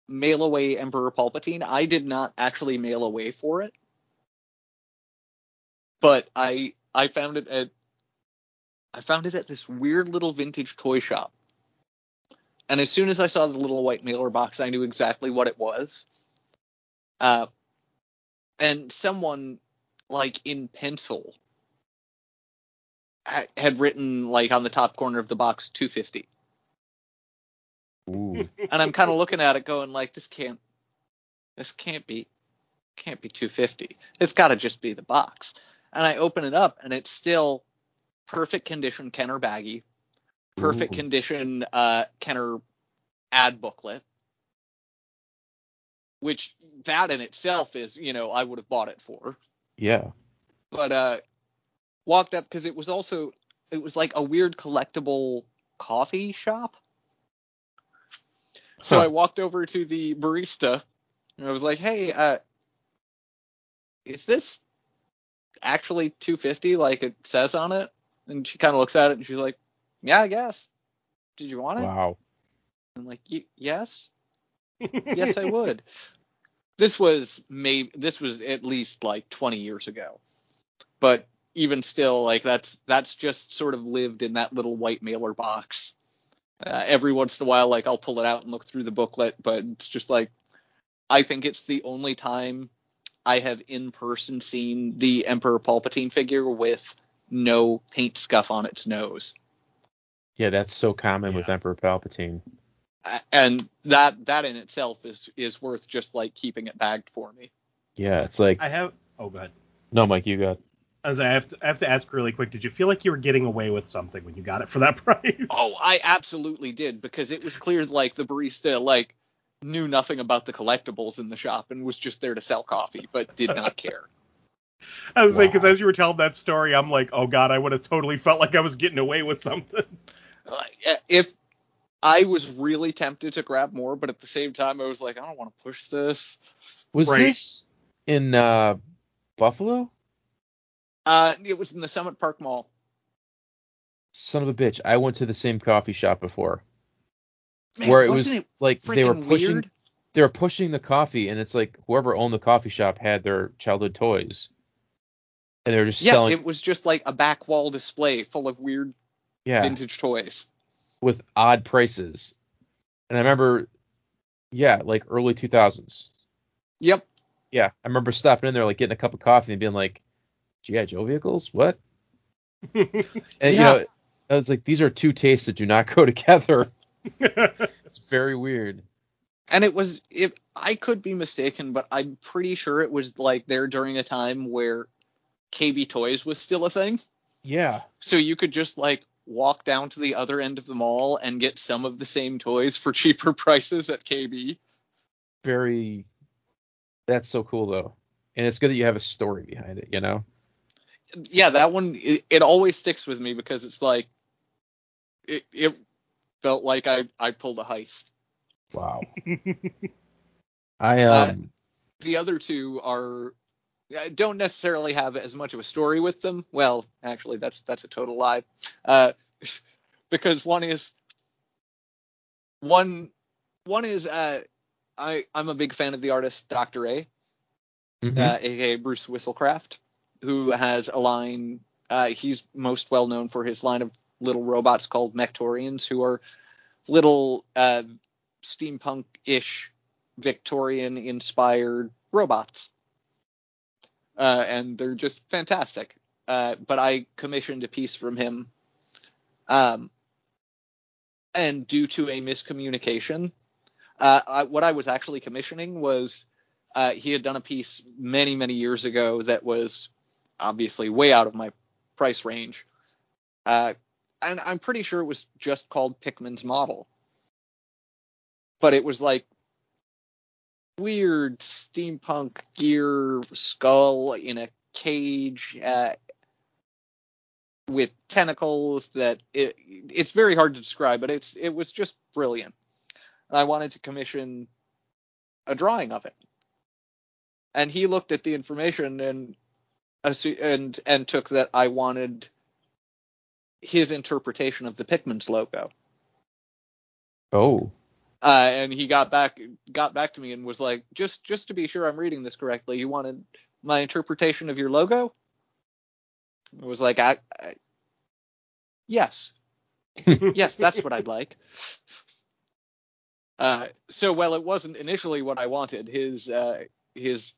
mail away Emperor Palpatine. I did not actually mail away for it, but I I found it at I found it at this weird little vintage toy shop. And as soon as I saw the little white mailer box, I knew exactly what it was. Uh, and someone like in pencil ha- had written like on the top corner of the box 250 Ooh. and I'm kind of looking at it going like this can't this can't be can't be 250. It's got to just be the box. And I open it up and it's still perfect condition Kenner baggy, perfect Ooh. condition uh Kenner ad booklet. Which that in itself is, you know, I would have bought it for. Yeah. But uh walked up because it was also it was like a weird collectible coffee shop. So Huh. I walked over to the barista and I was like, "Hey, uh, is this actually 250 like it says on it?" And she kind of looks at it and she's like, "Yeah, I guess. Did you want it?" Wow. I'm like, "Y- "Yes, *laughs* yes, I would." this was maybe this was at least like 20 years ago, but even still, like that's that's just sort of lived in that little white mailer box. Uh, every once in a while, like I'll pull it out and look through the booklet, but it's just like I think it's the only time I have in person seen the Emperor Palpatine figure with no paint scuff on its nose, Yeah, that's so common with Emperor Palpatine. And that that in itself is is worth just like keeping it bagged for me. Yeah, it's like I have. Oh, go ahead. no, Mike, you got. As I have to, I have to ask really quick. Did you feel like you were getting away with something when you got it for that *laughs* price? Oh, I absolutely did because it was clear like the barista like knew nothing about the collectibles in the shop and was just there to sell coffee, but did not *laughs* care. I was saying because as you were telling that story, I'm like, oh god, I would have totally felt like I was getting away with something. *laughs* Uh, if I was really tempted to grab more, but at the same time I was like, I don't want to push this. Was Right. this in uh, Buffalo? Uh, it was in the Summit Park Mall. Son of a bitch! I went to the same coffee shop before, Man, where it was wasn't it like they were pushing. weird? They were pushing the coffee, and it's like whoever owned the coffee shop had their childhood toys, and they were just Yeah, selling. it was just like a back wall display full of weird yeah, vintage toys. with odd prices. And I remember, yeah, like early 2000s. Yep. Yeah, I remember stopping in there, like getting a cup of coffee and being like, "GI Joe vehicles? What?" *laughs* And you Yeah. know, I was like, "These are two tastes that do not go *laughs* together." It's very weird. And it was if I could be mistaken, but I'm pretty sure it was like there during a time where KB Toys was still a thing. Yeah, So you could just like walk down to the other end of the mall and get some of the same toys for cheaper *laughs* prices at KB. very. That's so cool though, and it's good that you have a story behind it. You know. Yeah, that one it, it always sticks with me because it's like it, it felt like I I pulled a heist. Wow. *laughs* I Uh, um. the other two are uh, don't necessarily have as much of a story with them. Well, actually, that's that's a total lie. Uh, *laughs* because one is one one is uh, I I'm a big fan of the artist Dr. A, mhm. uh, aka Bruce Whistlecraft, who has a line. Uh, he's most well known for his line of little robots called Mechtorians, who are little uh, steampunk-ish Victorian-inspired robots, uh, and they're just fantastic. Uh, but I commissioned a piece from him, um, and due to a miscommunication, uh, I, what I was actually commissioning was uh, he had done a piece many many years ago that was obviously way out of my price range, uh, and I'm pretty sure it was just called Pickman's model, but it was like weird steampunk gear skull in a cage uh, with tentacles that it, it's very hard to describe, but it's it was just brilliant. And I wanted to commission a drawing of it, and he looked at the information and and and took that I wanted his interpretation of the Pickman's logo. Oh. Uh, and he got back got back to me and was like, just just to be sure I'm reading this correctly, you wanted my interpretation of your logo? It was like, I, I yes, *laughs* yes, that's what I'd like. Uh, so while it wasn't initially what I wanted, his uh, his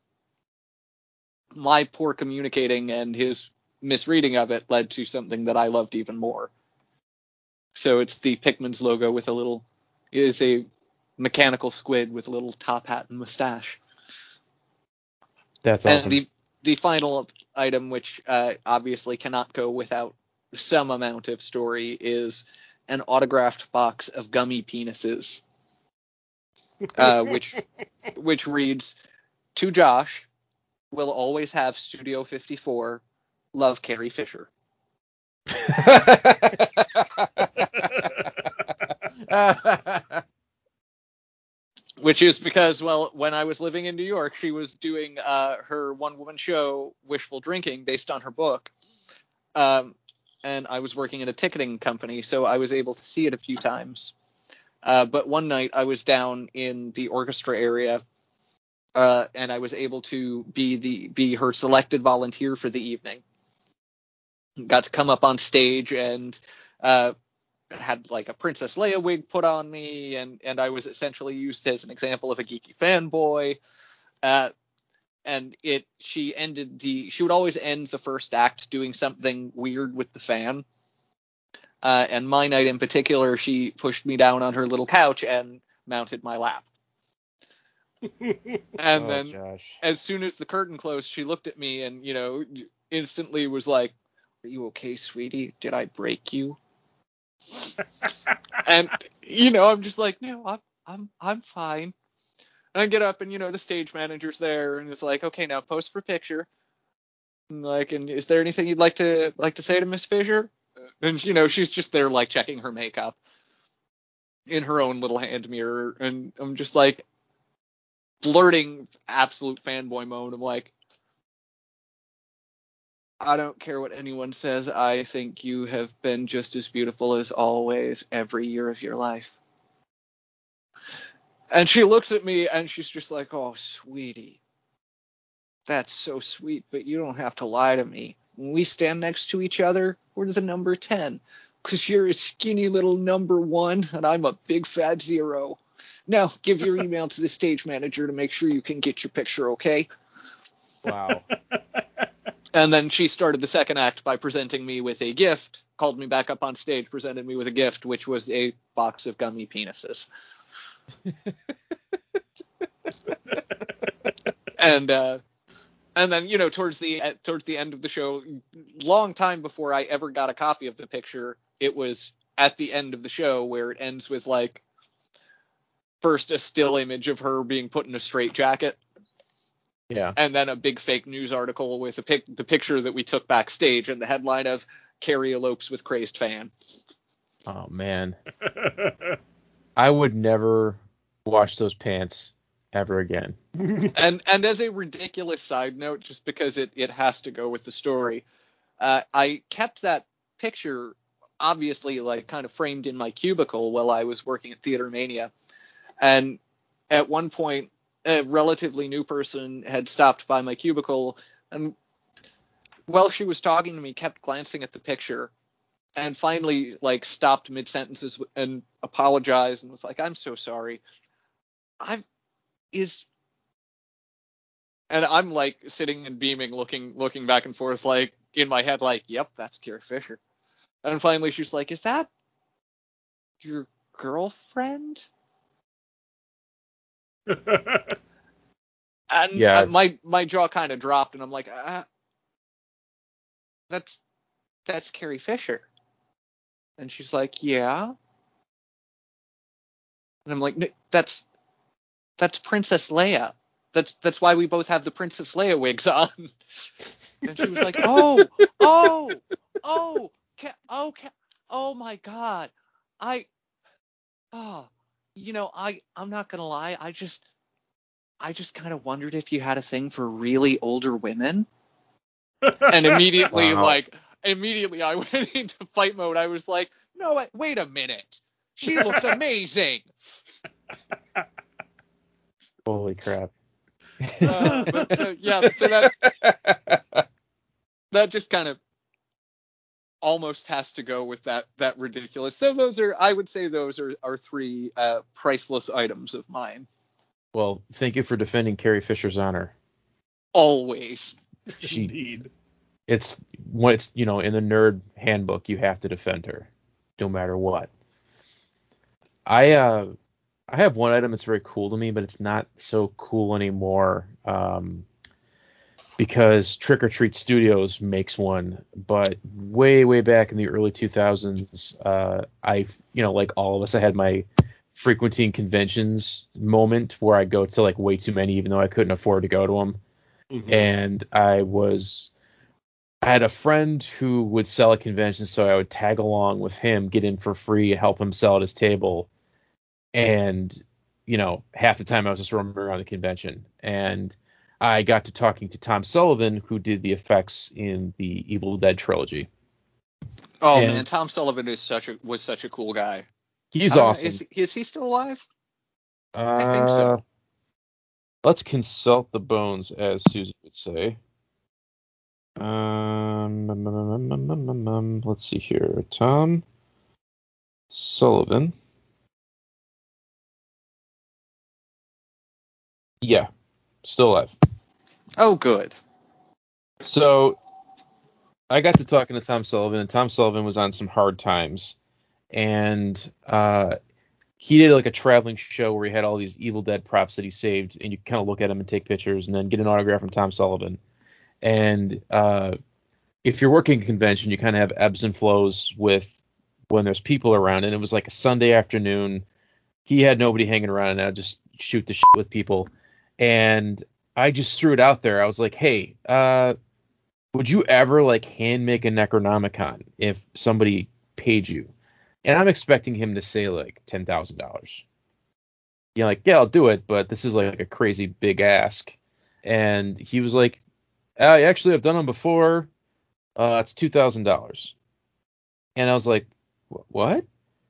my poor communicating and his misreading of it led to something that I loved even more. So it's the Pickman's logo with a little is a mechanical squid with a little top hat and mustache. That's awesome. And the the final item, which uh, obviously cannot go without some amount of story, is an autographed box of gummy penises, uh, which *laughs* which reads to Josh, will always have Studio 54. Love Carrie Fisher. *laughs* which is because well when i was living in new york she was doing uh, her one woman show wishful drinking based on her book. Um, and i was working at a ticketing company so i was able to see it a few times. Uh, but one night i was down in the orchestra area uh, and i was able to be the be her selected volunteer for the evening got to come up on stage and uh, had like a Princess Leia wig put on me, and and I was essentially used as an example of a geeky fanboy. Uh, and it she ended the she would always end the first act doing something weird with the fan. Uh, and my night in particular, she pushed me down on her little couch and mounted my lap. *laughs* and Oh, then Josh. as soon as the curtain closed, she looked at me and, you know, instantly was like, Are you okay, sweetie? Did I break you? *laughs* and you know, I'm just like, no, I'm I'm I'm fine. And I get up and you know the stage manager's there and it's like, okay, now post for picture. And like, and is there anything you'd like to like to say to Miss Fisher? And you know, she's just there like checking her makeup in her own little hand mirror, and I'm just like blurting absolute fanboy mode. I'm like, I don't care what anyone says. I think you have been just as beautiful as always every year of your life. And she looks at me and she's just like, Oh, sweetie. That's so sweet, but you don't have to lie to me. When we stand next to each other, we're the number 10. Because you're a skinny little number one and I'm a big fat zero. Now, give your *laughs* email to the stage manager to make sure you can get your picture, okay? Wow. *laughs* And then she started the second act by presenting me with a gift, called me back up on stage, presented me with a gift, which was a box of gummy penises. *laughs* and uh, and then you know towards the towards the end of the show, long time before I ever got a copy of the picture, it was at the end of the show where it ends with like first a still image of her being put in a straitjacket Yeah. and then a big fake news article with a pic- the picture that we took backstage and the headline of Carrie elopes with crazed fan. Oh man. *laughs* I would never wash those pants ever again. *laughs* and and as a ridiculous side note, just because it it has to go with the story, uh, I kept that picture obviously like kind of framed in my cubicle while I was working at TheaterMania, and at one point a relatively new person had stopped by my cubicle and while she was talking to me kept glancing at the picture and finally like stopped mid sentences and apologized and was like i'm so sorry. I've is and i'm like sitting and beaming looking looking back and forth like in my head like yep that's Carrie Fisher. And finally she's like is that your girlfriend *laughs* and Yeah. my my jaw kind of dropped and i'm like uh, that's that's carrie fisher and she's like yeah and i'm like "N- that's that's Princess Leia. That's that's why we both have the Princess Leia wigs on." *laughs* and she was like, "Oh, oh, oh, ca- oh, ca- oh my God, I, oh, you know, I I'm not gonna lie, I just I just kind of wondered if you had a thing for really older women." and immediately Wow. like immediately I *laughs* went into fight mode. I was like, no, wait, a minute. She looks amazing. Holy crap. Uh, so yeah, so that *laughs* that just kind of almost has to go with that that ridiculous. So those are I would say those are are three uh, priceless items of mine. well, thank you for defending Carrie Fisher's honor. Always. *laughs* She Indeed. it's when it's you know in the nerd handbook you have to defend her no matter what i uh i have one item that's very cool to me but it's not so cool anymore um because trick or treat studios makes one but way way back in the early 2000s uh i you know like all of us i had my frequenting conventions moment where i go to like way too many even though i couldn't afford to go to them Mhm. and I was I had a friend who would sell at conventions, so I would tag along with him, get in for free, help him sell at his table, and you know half the time I was just roaming around the convention, and I got to talking to Tom Sullivan, who did the effects in the Evil Dead trilogy. Oh And- man, Tom Sullivan is such a was such a cool guy. He's know, awesome. Is, is he still alive? uh, I think so. Let's consult the bones, as Susan would say. Um, um, let's see here. Tom Sullivan. Yeah, still alive. Oh, good. So I got to talking to Tom Sullivan, and Tom Sullivan was on some hard times, and uh, he did like a traveling show where he had all these Evil Dead props that he saved, and you kind of look at them and take pictures, and then get an autograph from Tom Sullivan. And uh, if you're working a convention, you kind of have ebbs and flows with when there's people around, and it was like a Sunday afternoon. He had nobody hanging around, and I just shoot the shit with people, and I just threw it out there. I was like, hey, uh, would you ever like hand make a Necronomicon if somebody paid you? And I'm expecting him to say like ten thousand dollars. You know, like, yeah, I'll do it, but this is like a crazy big ask. And he was like, I actually have done them before. Uh, it's two thousand dollars. And I was like, what?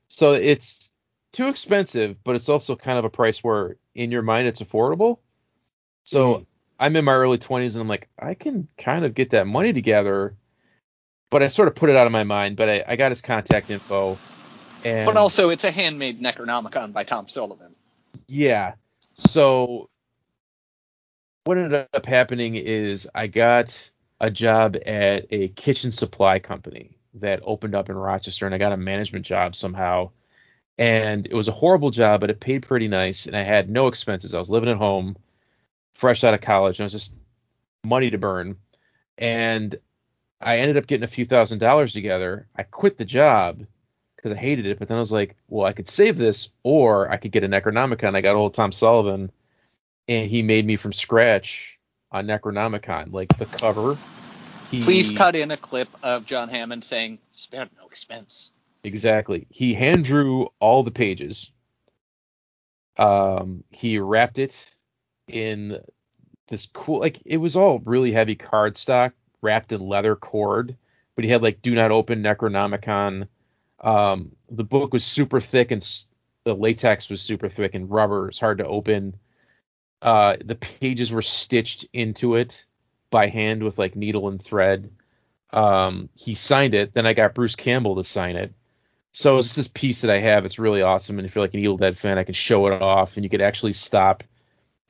So it's too expensive, but it's also kind of a price where in your mind it's affordable. So Mhm. I'm in my early 20s and I'm like, I can kind of get that money together. But I sort of put it out of my mind. But I, I got his contact info. And But also, it's a handmade Necronomicon by Tom Sullivan. yeah. So what ended up happening is I got a job at a kitchen supply company that opened up in Rochester and I got a management job somehow. And it was a horrible job, but it paid pretty nice and I had no expenses. I was living at home, fresh out of college, and it was just money to burn. And I ended up getting a few thousand dollars together. I quit the job because I hated it, but then I was like, well, I could save this or I could get a Necronomicon. I got old Tom Sullivan and he made me from scratch a Necronomicon, like the cover. He, Please cut in a clip of John Hammond saying, "Spared no expense." Exactly. He hand drew all the pages. Um, he wrapped it in this cool, like it was all really heavy cardstock wrapped in leather cord, but he had like "Do not open Necronomicon." Um, the book was super thick and s- the latex was super thick and rubber. It's hard to open. Uh, the pages were stitched into it by hand with like needle and thread. Um, he signed it. Then I got Bruce Campbell to sign it. So it's this piece that I have. It's really awesome. And if you're like an Evil Dead fan, I can show it off and you could actually stop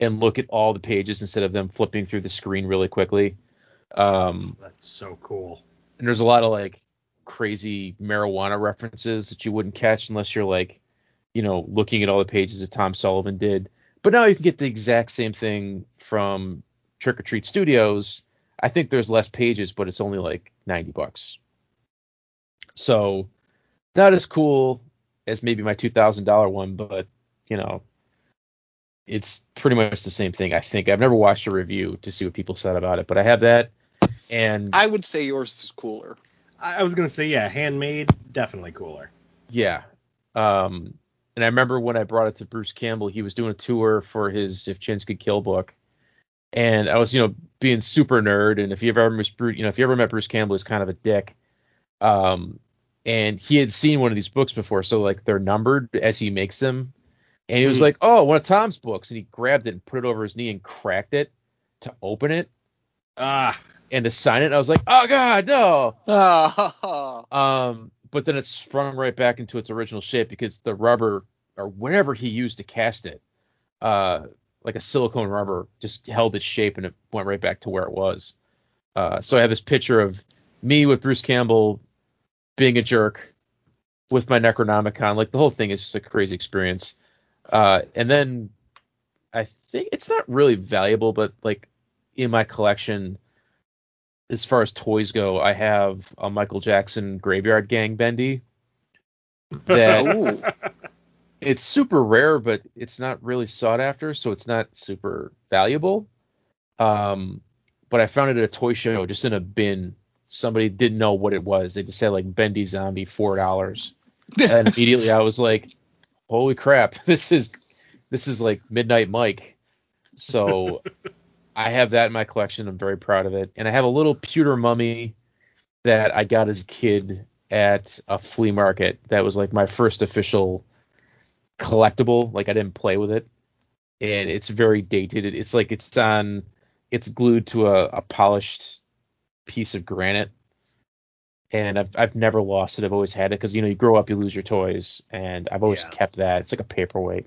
and look at all the pages instead of them flipping through the screen really quickly. Um, That's so cool. and there's a lot of like crazy marijuana references that you wouldn't catch unless you're like, you know, looking at all the pages that Tom Sullivan did. But now you can get the exact same thing from Trick or Treat Studios. I think there's less pages, but it's only like 90 bucks. So not as cool as maybe my $2,000 one, but you know, it's pretty much the same thing. I think I've never watched a review to see what people said about it, but I have that, and I would say yours is cooler. I I was gonna say yeah, handmade, definitely cooler. yeah. Um, and I remember when I brought it to Bruce Campbell, he was doing a tour for his If Chins Could Kill book, and I was you know being super nerd, and if you ever met Bruce, you know if you ever met Bruce Campbell, he's kind of a dick. Um, and he had seen one of these books before, so like they're numbered as he makes them. And he was Hmm. like, "Oh, one of Tom's books," and he grabbed it and put it over his knee and cracked it to open it Ah, and to sign it. And I was like, "Oh God, no!" *laughs* Um, but then it sprung right back into its original shape because the rubber or whatever he used to cast it, uh, like a silicone rubber, just held its shape and it went right back to where it was. Uh, so I have this picture of me with Bruce Campbell being a jerk with my Necronomicon. Like the whole thing is just a crazy experience. Uh, and then I think it's not really valuable, but like in my collection, as far as toys go, I have a Michael Jackson Graveyard Gang Bendy. *laughs* That it's super rare, but it's not really sought after, so it's not super valuable. Um, but I found it at a toy show, just in a bin. Somebody didn't know what it was. They just said like Bendy Zombie, four dollars, *laughs* and immediately I was like, "Holy crap! *laughs* This is this is like Midnight Mike." So *laughs* I have that in my collection. I'm very proud of it, and I have a little pewter mummy that I got as a kid at a flea market. That was like my first official collectible. Like I didn't play with it, and it's very dated. It's like it's on, it's glued to a, a polished piece of granite, and I've I've never lost it. I've always had it because you know you grow up, you lose your toys, and I've always Yeah. kept that. It's like a paperweight,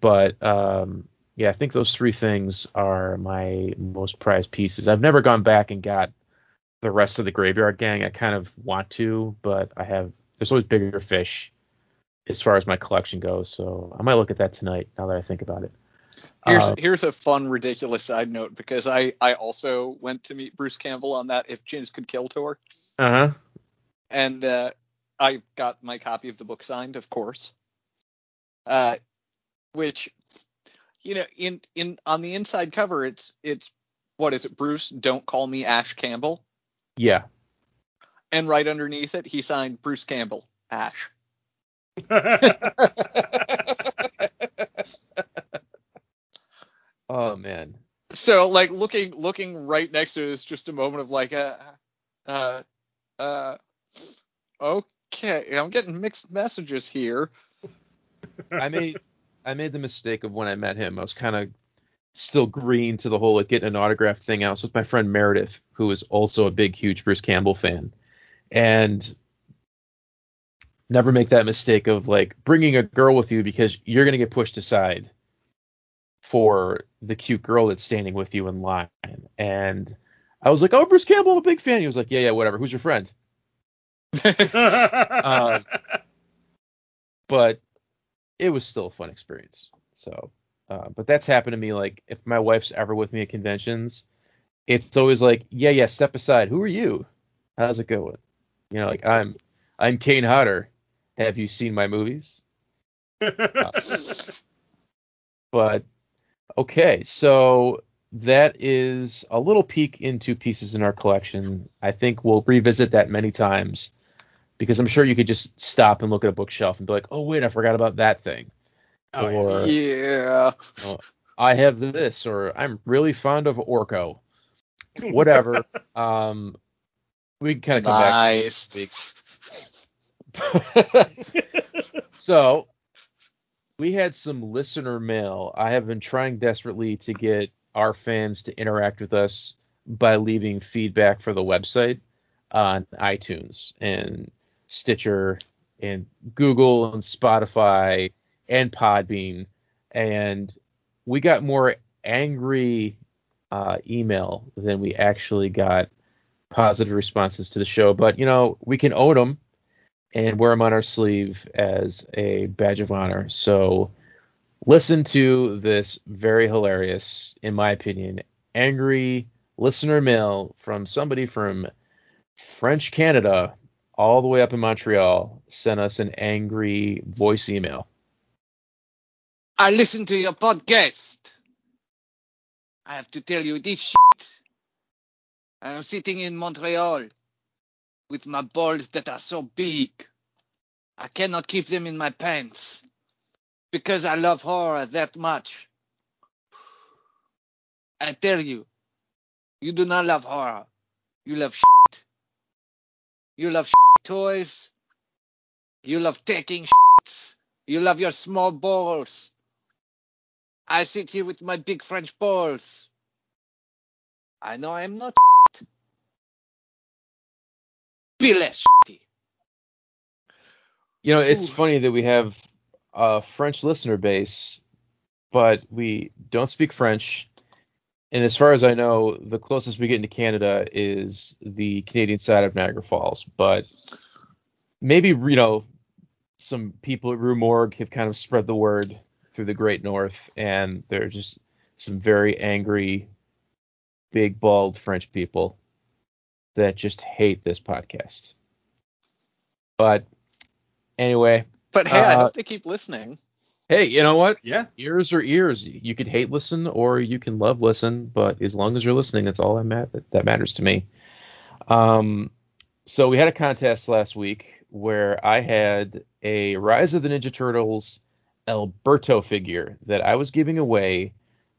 but um. Yeah, I think those three things are my most prized pieces. I've never gone back and got the rest of the graveyard gang. I kind of want to, but I have there's always bigger fish as far as my collection goes. So I might look at that tonight now that I think about it. Here's Uh, here's a fun, ridiculous side note because I I also went to meet Bruce Campbell on that If Chins Could Kill tour, uh-huh. and uh, I got my copy of the book signed, of course. Uh, which, you know, in in on the inside cover, it's it's what is it, Bruce? Don't call me Ash Campbell, Yeah. and right underneath it, he signed Bruce Campbell, Ash. *laughs* *laughs* oh man. So like looking looking right next to it is just a moment of like uh uh uh okay I'm getting mixed messages here. I made I made the mistake of when I met him. I was kind of still green to the whole like getting an autograph thing. out. was with my friend Meredith, who is also a big, huge Bruce Campbell fan, and never make that mistake of like bringing a girl with you because you're gonna get pushed aside for the cute girl that's standing with you in line. And I was like, "Oh, Bruce Campbell, I'm a big fan." He was like, "Yeah, yeah, whatever. Who's your friend?" Um, *laughs* but it was still a fun experience. So, uh, but that's happened to me. Like, if my wife's ever with me at conventions, it's always like, yeah, yeah, step aside. Who are you? How's it going? You know, like I'm, I'm Kane Hodder. Have you seen my movies? *laughs* But okay, so that is a little peek into pieces in our collection. I think we'll revisit that many times because I'm sure you could just stop and look at a bookshelf and be like, oh wait, I forgot about that thing. Oh, yeah. or yeah. I have this, or I'm really fond of Orko. Whatever. *laughs* um, we can kind of come back Nice. *laughs* so we had some listener mail. I have been trying desperately to get our fans to interact with us by leaving feedback for the website on iTunes and Stitcher and Google and Spotify and Podbean. And we got more angry uh, email than we actually got positive responses to the show. But, you know, we can own them and wear them on our sleeve as a badge of honor. So listen to this very hilarious, in my opinion, angry listener mail from somebody from French Canada all the way up in Montreal sent us an angry voice email. I listen to your podcast. I have to tell you this shit. I am sitting in Montreal with my balls that are so big. I cannot keep them in my pants because I love horror that much. I tell you, you do not love horror. You love shit. You love shit toys. You love taking shits. You love your small balls. I sit here with my big French balls. I know I'm not. Be less shitty. You know, it's Ooh. funny that we have a French listener base, but we don't speak French. And as far as I know, the closest we get into Canada is the Canadian side of Niagara Falls. But maybe, you know, some people at Rue Morgue have kind of spread the word through the Great North, and they're just some very angry, big, bald French people that just hate this podcast. But anyway, But hey, I Uh, hope they keep listening. hey, you know what? Yeah. Ears are ears. You could hate listen or you can love listen, but as long as you're listening, that's all that, mat- that matters to me. Um, so we had a contest last week where I had a Rise of the Ninja Turtles Alberto figure that I was giving away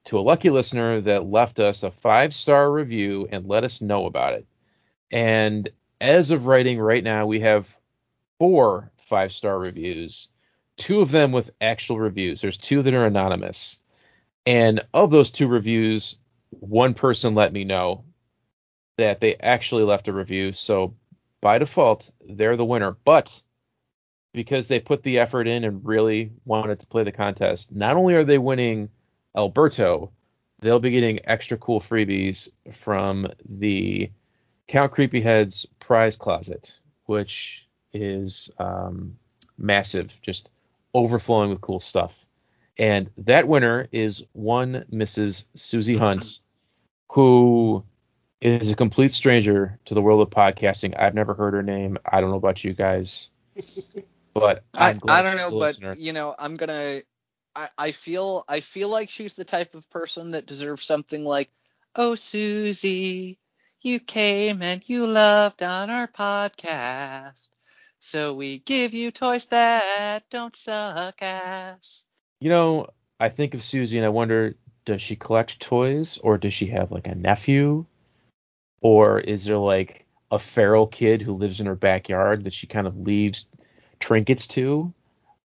to a lucky listener that left us a five star review and let us know about it. And as of writing right now, we have four five star reviews, two of them with actual reviews. There's two that are anonymous. And of those two reviews, one person let me know that they actually left a review. So by default, they're the winner. But because they put the effort in and really wanted to play the contest, not only are they winning Alberto, they'll be getting extra cool freebies from the Count Creepyhead's prize closet, which is um, massive, just overflowing with cool stuff. And that winner is one Mrs. Susie Hunt, who is a complete stranger to the world of podcasting. I've never heard her name. I don't know about you guys, but *laughs* I, I don't know, but listener. you know, I'm gonna. I, I feel I feel like she's the type of person that deserves something like, "Oh, Susie, you came and you loved on our podcast, so we give you toys that don't suck ass." You know, I think of Susie and I wonder, does she collect toys or does she have like a nephew? Or is there like a feral kid who lives in her backyard that she kind of leaves trinkets to?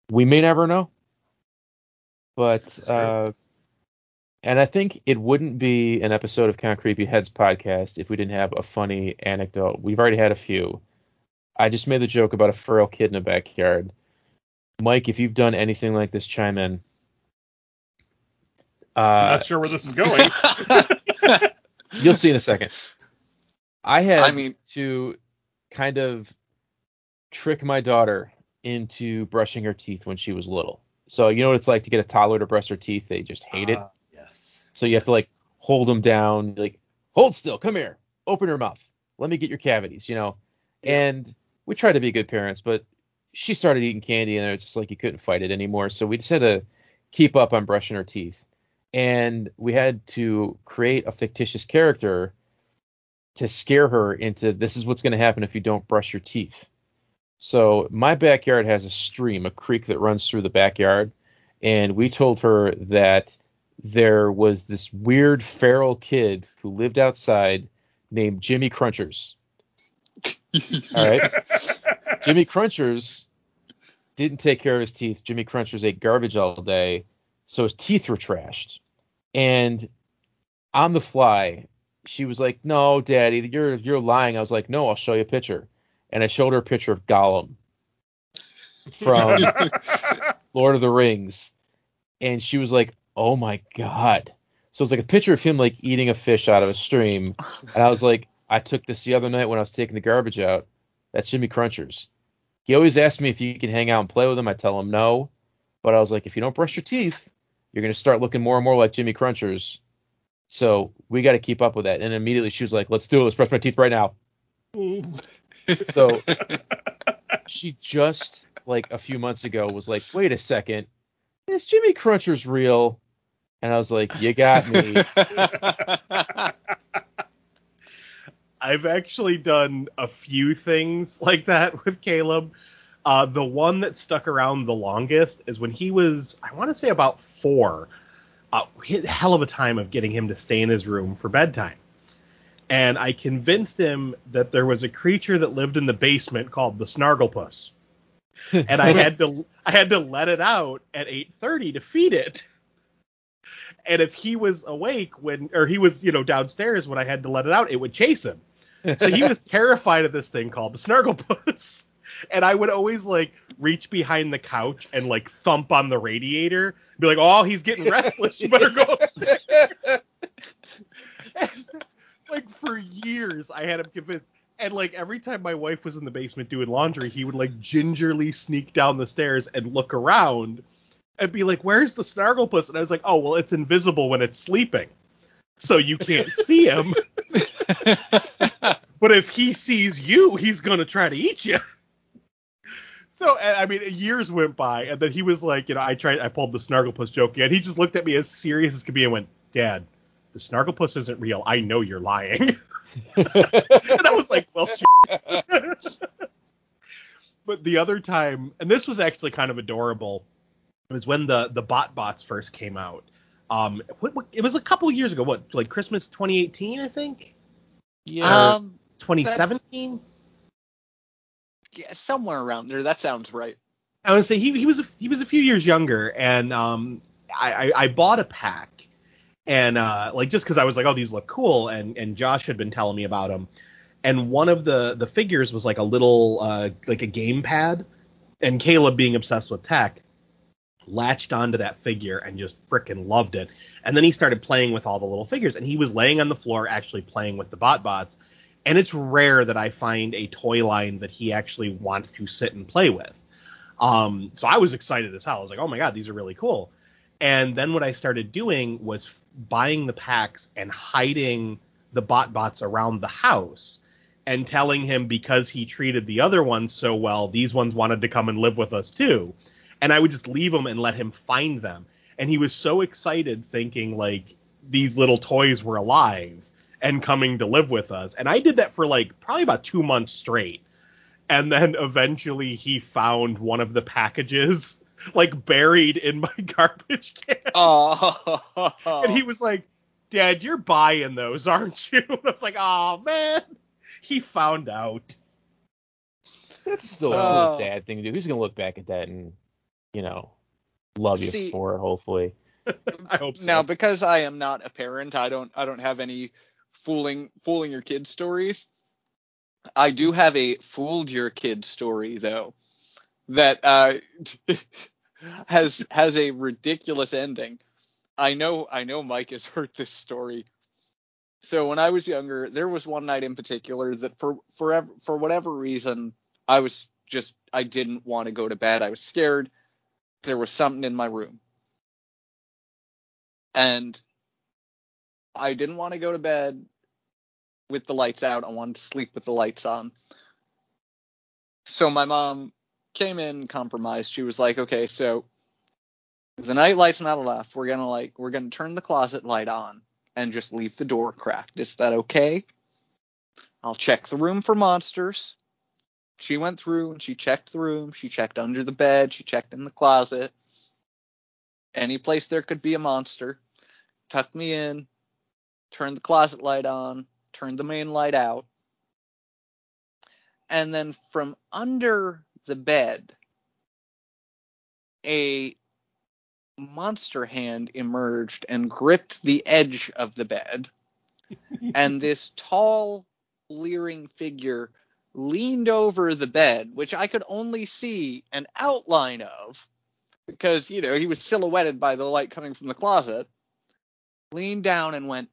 We may never know. But This is true. uh and I think it wouldn't be an episode of Count Creepy Heads podcast if we didn't have a funny anecdote. We've already had a few. I just made the joke about a feral kid in a backyard. Mike, if you've done anything like this, chime in. I'm Uh, not sure where this is going. *laughs* *laughs* you'll see in a second. I had I mean- to kind of trick my daughter into brushing her teeth when she was little. So you know what it's like to get a toddler to brush her teeth? They just hate it. So you have to like hold them down, like hold still, come here, open your mouth, let me get your cavities, you know. And we tried to be good parents, but she started eating candy, and it's just like you couldn't fight it anymore. So we just had to keep up on brushing her teeth, and we had to create a fictitious character to scare her into this is what's going to happen if you don't brush your teeth. So my backyard has a stream, a creek that runs through the backyard, and we told her that there was this weird feral kid who lived outside named Jimmy Crunchers. *laughs* All right. Jimmy Crunchers didn't take care of his teeth. Jimmy Crunchers ate garbage all day, so his teeth were trashed. And on the fly, she was like, "No, Daddy, you're you're lying." I was like, "No, I'll show you a picture." And I showed her a picture of Gollum from *laughs* Lord of the Rings, and she was like, "Oh my god!" So it's like a picture of him like eating a fish out of a stream, and I was like, "I took this the other night when I was taking the garbage out. That's Jimmy Crunchers. He always asks me if you can hang out and play with him. I tell him no, but I was like, if you don't brush your teeth, you're gonna start looking more and more like Jimmy Crunchers. So we got to keep up with that." And immediately she was like, "Let's do it. Let's brush my teeth right now." So *laughs* she just like a few months ago was like, wait a second, is Jimmy Crunchers real? And I was like, you got me. *laughs* I've actually done a few things like that with Caleb. Uh, the one that stuck around the longest is when he was, I want to say about four. Uh, we had a hell of a time of getting him to stay in his room for bedtime. And I convinced him that there was a creature that lived in the basement called the Snarglepuss. *laughs* and I had to I had to let it out at 8:30 to feed it. And if he was awake when or he was, you know, downstairs when I had to let it out, it would chase him. So he was *laughs* terrified of this thing called the Snarglepuss. *laughs* And I would always like reach behind the couch and like thump on the radiator, be like, "Oh, he's getting restless. You better go upstairs." *laughs* And, like for years, I had him convinced. And like every time my wife was in the basement doing laundry, he would like gingerly sneak down the stairs and look around and be like, "Where's the Snarglepuss?" And I was like, "Oh, well, it's invisible when it's sleeping, so you can't *laughs* see him." but if he sees you, he's gonna try to eat you. So I mean, years went by, and then he was like, you know, I tried, I pulled the Snarglepuss joke, and he just looked at me as serious as could be and went, "Dad, the Snarglepuss isn't real. I know you're lying." *laughs* and I was like, "Well, shit." *laughs* but the other time, and this was actually kind of adorable, was when the the bot bots first came out. Um, what, what, it was a couple years ago. What, like Christmas 2018, I think. yeah. um, 2017. yeah, somewhere around there. That sounds right. I would say he he was a, he was a few years younger, and um, I, I I bought a pack, and uh, like just because I was like, oh, these look cool, and and Josh had been telling me about them, and one of the the figures was like a little uh like a game pad, and Caleb being obsessed with tech, latched onto that figure and just frickin' loved it, and then he started playing with all the little figures, and he was laying on the floor actually playing with the bot bots, and it's rare that I find a toy line that he actually wants to sit and play with. Um, so I was excited as hell. I was like, oh my god, these are really cool. And then what I started doing was f- buying the packs and hiding the bot bots around the house and telling him because he treated the other ones so well, these ones wanted to come and live with us too. And I would just leave them and let him find them. And he was so excited thinking like these little toys were alive and coming to live with us. And I did that for like probably about 2 months straight and then eventually he found one of the packages *laughs* like buried in my *laughs* garbage can Oh. and he was like dad you're buying those aren't you *laughs* and i was like oh man he found out That's still a Oh. cool dad thing to do. He's gonna look back at that and, you know, love you See- for it, hopefully. *laughs* i hope so Now, because I am not a parent, I don't I don't have any fooling fooling your kids stories. I do have a fooled your kid story though that uh, *laughs* has has a ridiculous ending. I know I know Mike has heard this story. So when I was younger, there was one night in particular that for forever for whatever reason I was just I didn't want to go to bed. I was scared. There was something in my room. And I didn't want to go to bed with the lights out. I wanted to sleep with the lights on. So my mom came in, compromised. She was like, "Okay, so the night light's not enough, we're gonna like we're gonna turn the closet light on and just leave the door cracked. Is that okay? I'll check the room for monsters." She went through and she checked the room. She checked under the bed. She checked in the closet. Any place there could be a monster. Tucked me in. Turned the closet light on. Turned the main light out. And then from under the bed, a monster hand emerged and gripped the edge of the bed. *laughs* and this tall, leering figure leaned over the bed, which I could only see an outline of because, you know, he was silhouetted by the light coming from the closet, leaned down and went,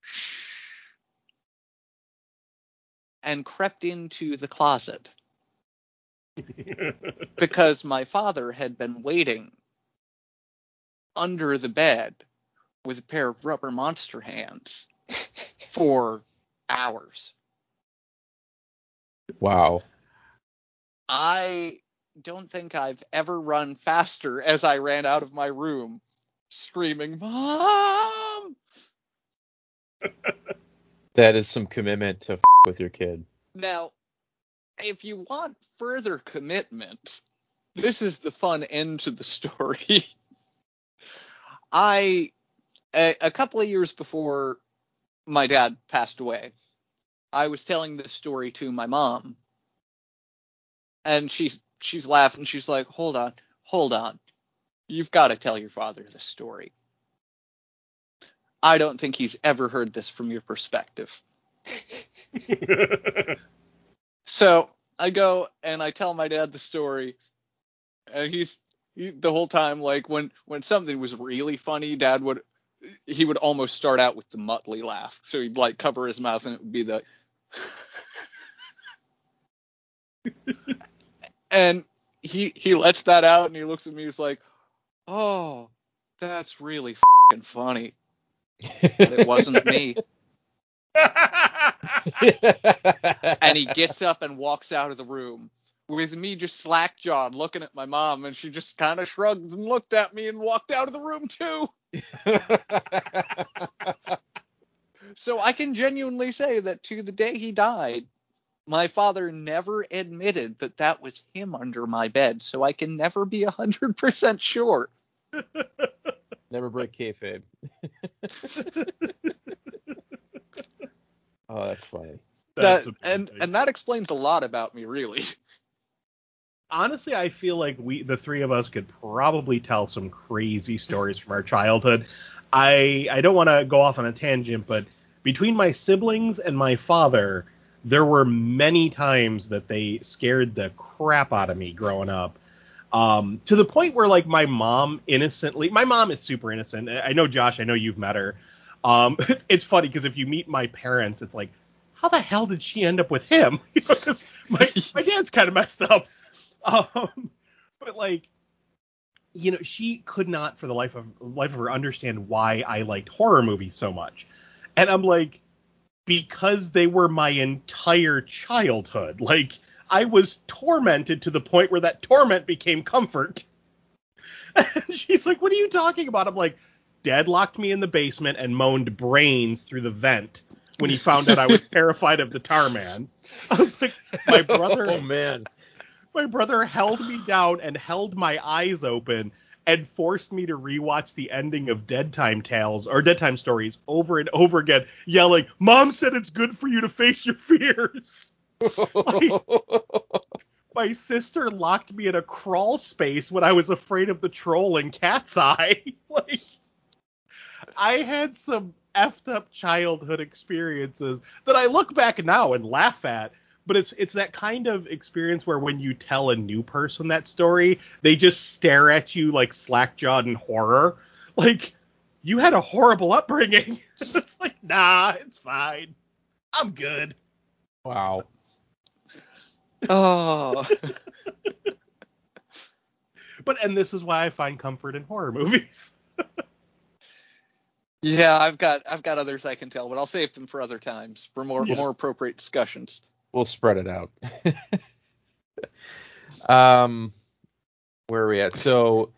shh, and crept into the closet *laughs* because my father had been waiting under the bed with a pair of rubber monster hands for hours. Wow. I don't think I've ever run faster as I ran out of my room screaming, Mom! *laughs* That is some commitment to f- with your kid. Now, if you want further commitment, this is the fun end to the story. *laughs* I, a, a couple of years before my dad passed away, I was telling this story to my mom, and she she's laughing. She's like, "Hold on, hold on, you've got to tell your father this story." I don't think he's ever heard this from your perspective. *laughs* So I go and I tell my dad the story, and he's he, the whole time like when when something was really funny, dad would he would almost start out with the Muttley laugh. So he'd like cover his mouth and it would be the and he he lets that out and he looks at me he's like, "Oh, that's really funny." But it wasn't me. and he gets up and walks out of the room with me just slack jawed looking at my mom and she just kind of shrugged and looked at me and walked out of the room too *laughs* so i can genuinely say that to the day he died my father never admitted that that was him under my bed so i can never be 100% sure *laughs* Never break kayfabe. *laughs* oh, that's funny. That's that, and and that explains a lot about me really honestly, I feel like we, the three of us, could probably tell some crazy stories from our childhood. I I don't want to go off on a tangent, but between my siblings and my father, there were many times that they scared the crap out of me growing up. Um, to the point where like my mom innocently, my mom is super innocent. I know Josh, I know you've met her. Um, *laughs* it's, it's funny because if you meet my parents, it's like, how the hell did she end up with him? *laughs* My my dad's kind of messed up. Um, but like, you know, she could not for the life of life of her understand why I liked horror movies so much. And I'm like, because they were my entire childhood. Like, I was tormented to the point where that torment became comfort. *laughs* And she's like, What are you talking about? I'm like, Dad locked me in the basement and moaned brains through the vent when he found out I was *laughs* terrified of the tar man. I was like, my *laughs* brother Oh man. my brother held me down and held my eyes open and forced me to rewatch the ending of Dead Time Tales or Dead Time Stories over and over again, yelling, "Mom said it's good for you to face your fears." *laughs* My sister locked me in a crawl space when I was afraid of the troll in Cat's Eye. *laughs* like, I had some effed up childhood experiences that I look back now and laugh at. But it's it's that kind of experience where when you tell a new person that story, they just stare at you like slack-jawed in horror. *laughs* Like, you had a horrible upbringing. *laughs* it's like, nah, it's fine. I'm good. wow. oh *laughs* But and this is why I find comfort in horror movies. Yeah, I've got I've got others I can tell, but I'll save them for other times for more Yes. more appropriate discussions. We'll spread it out. *laughs* um, where are we at? So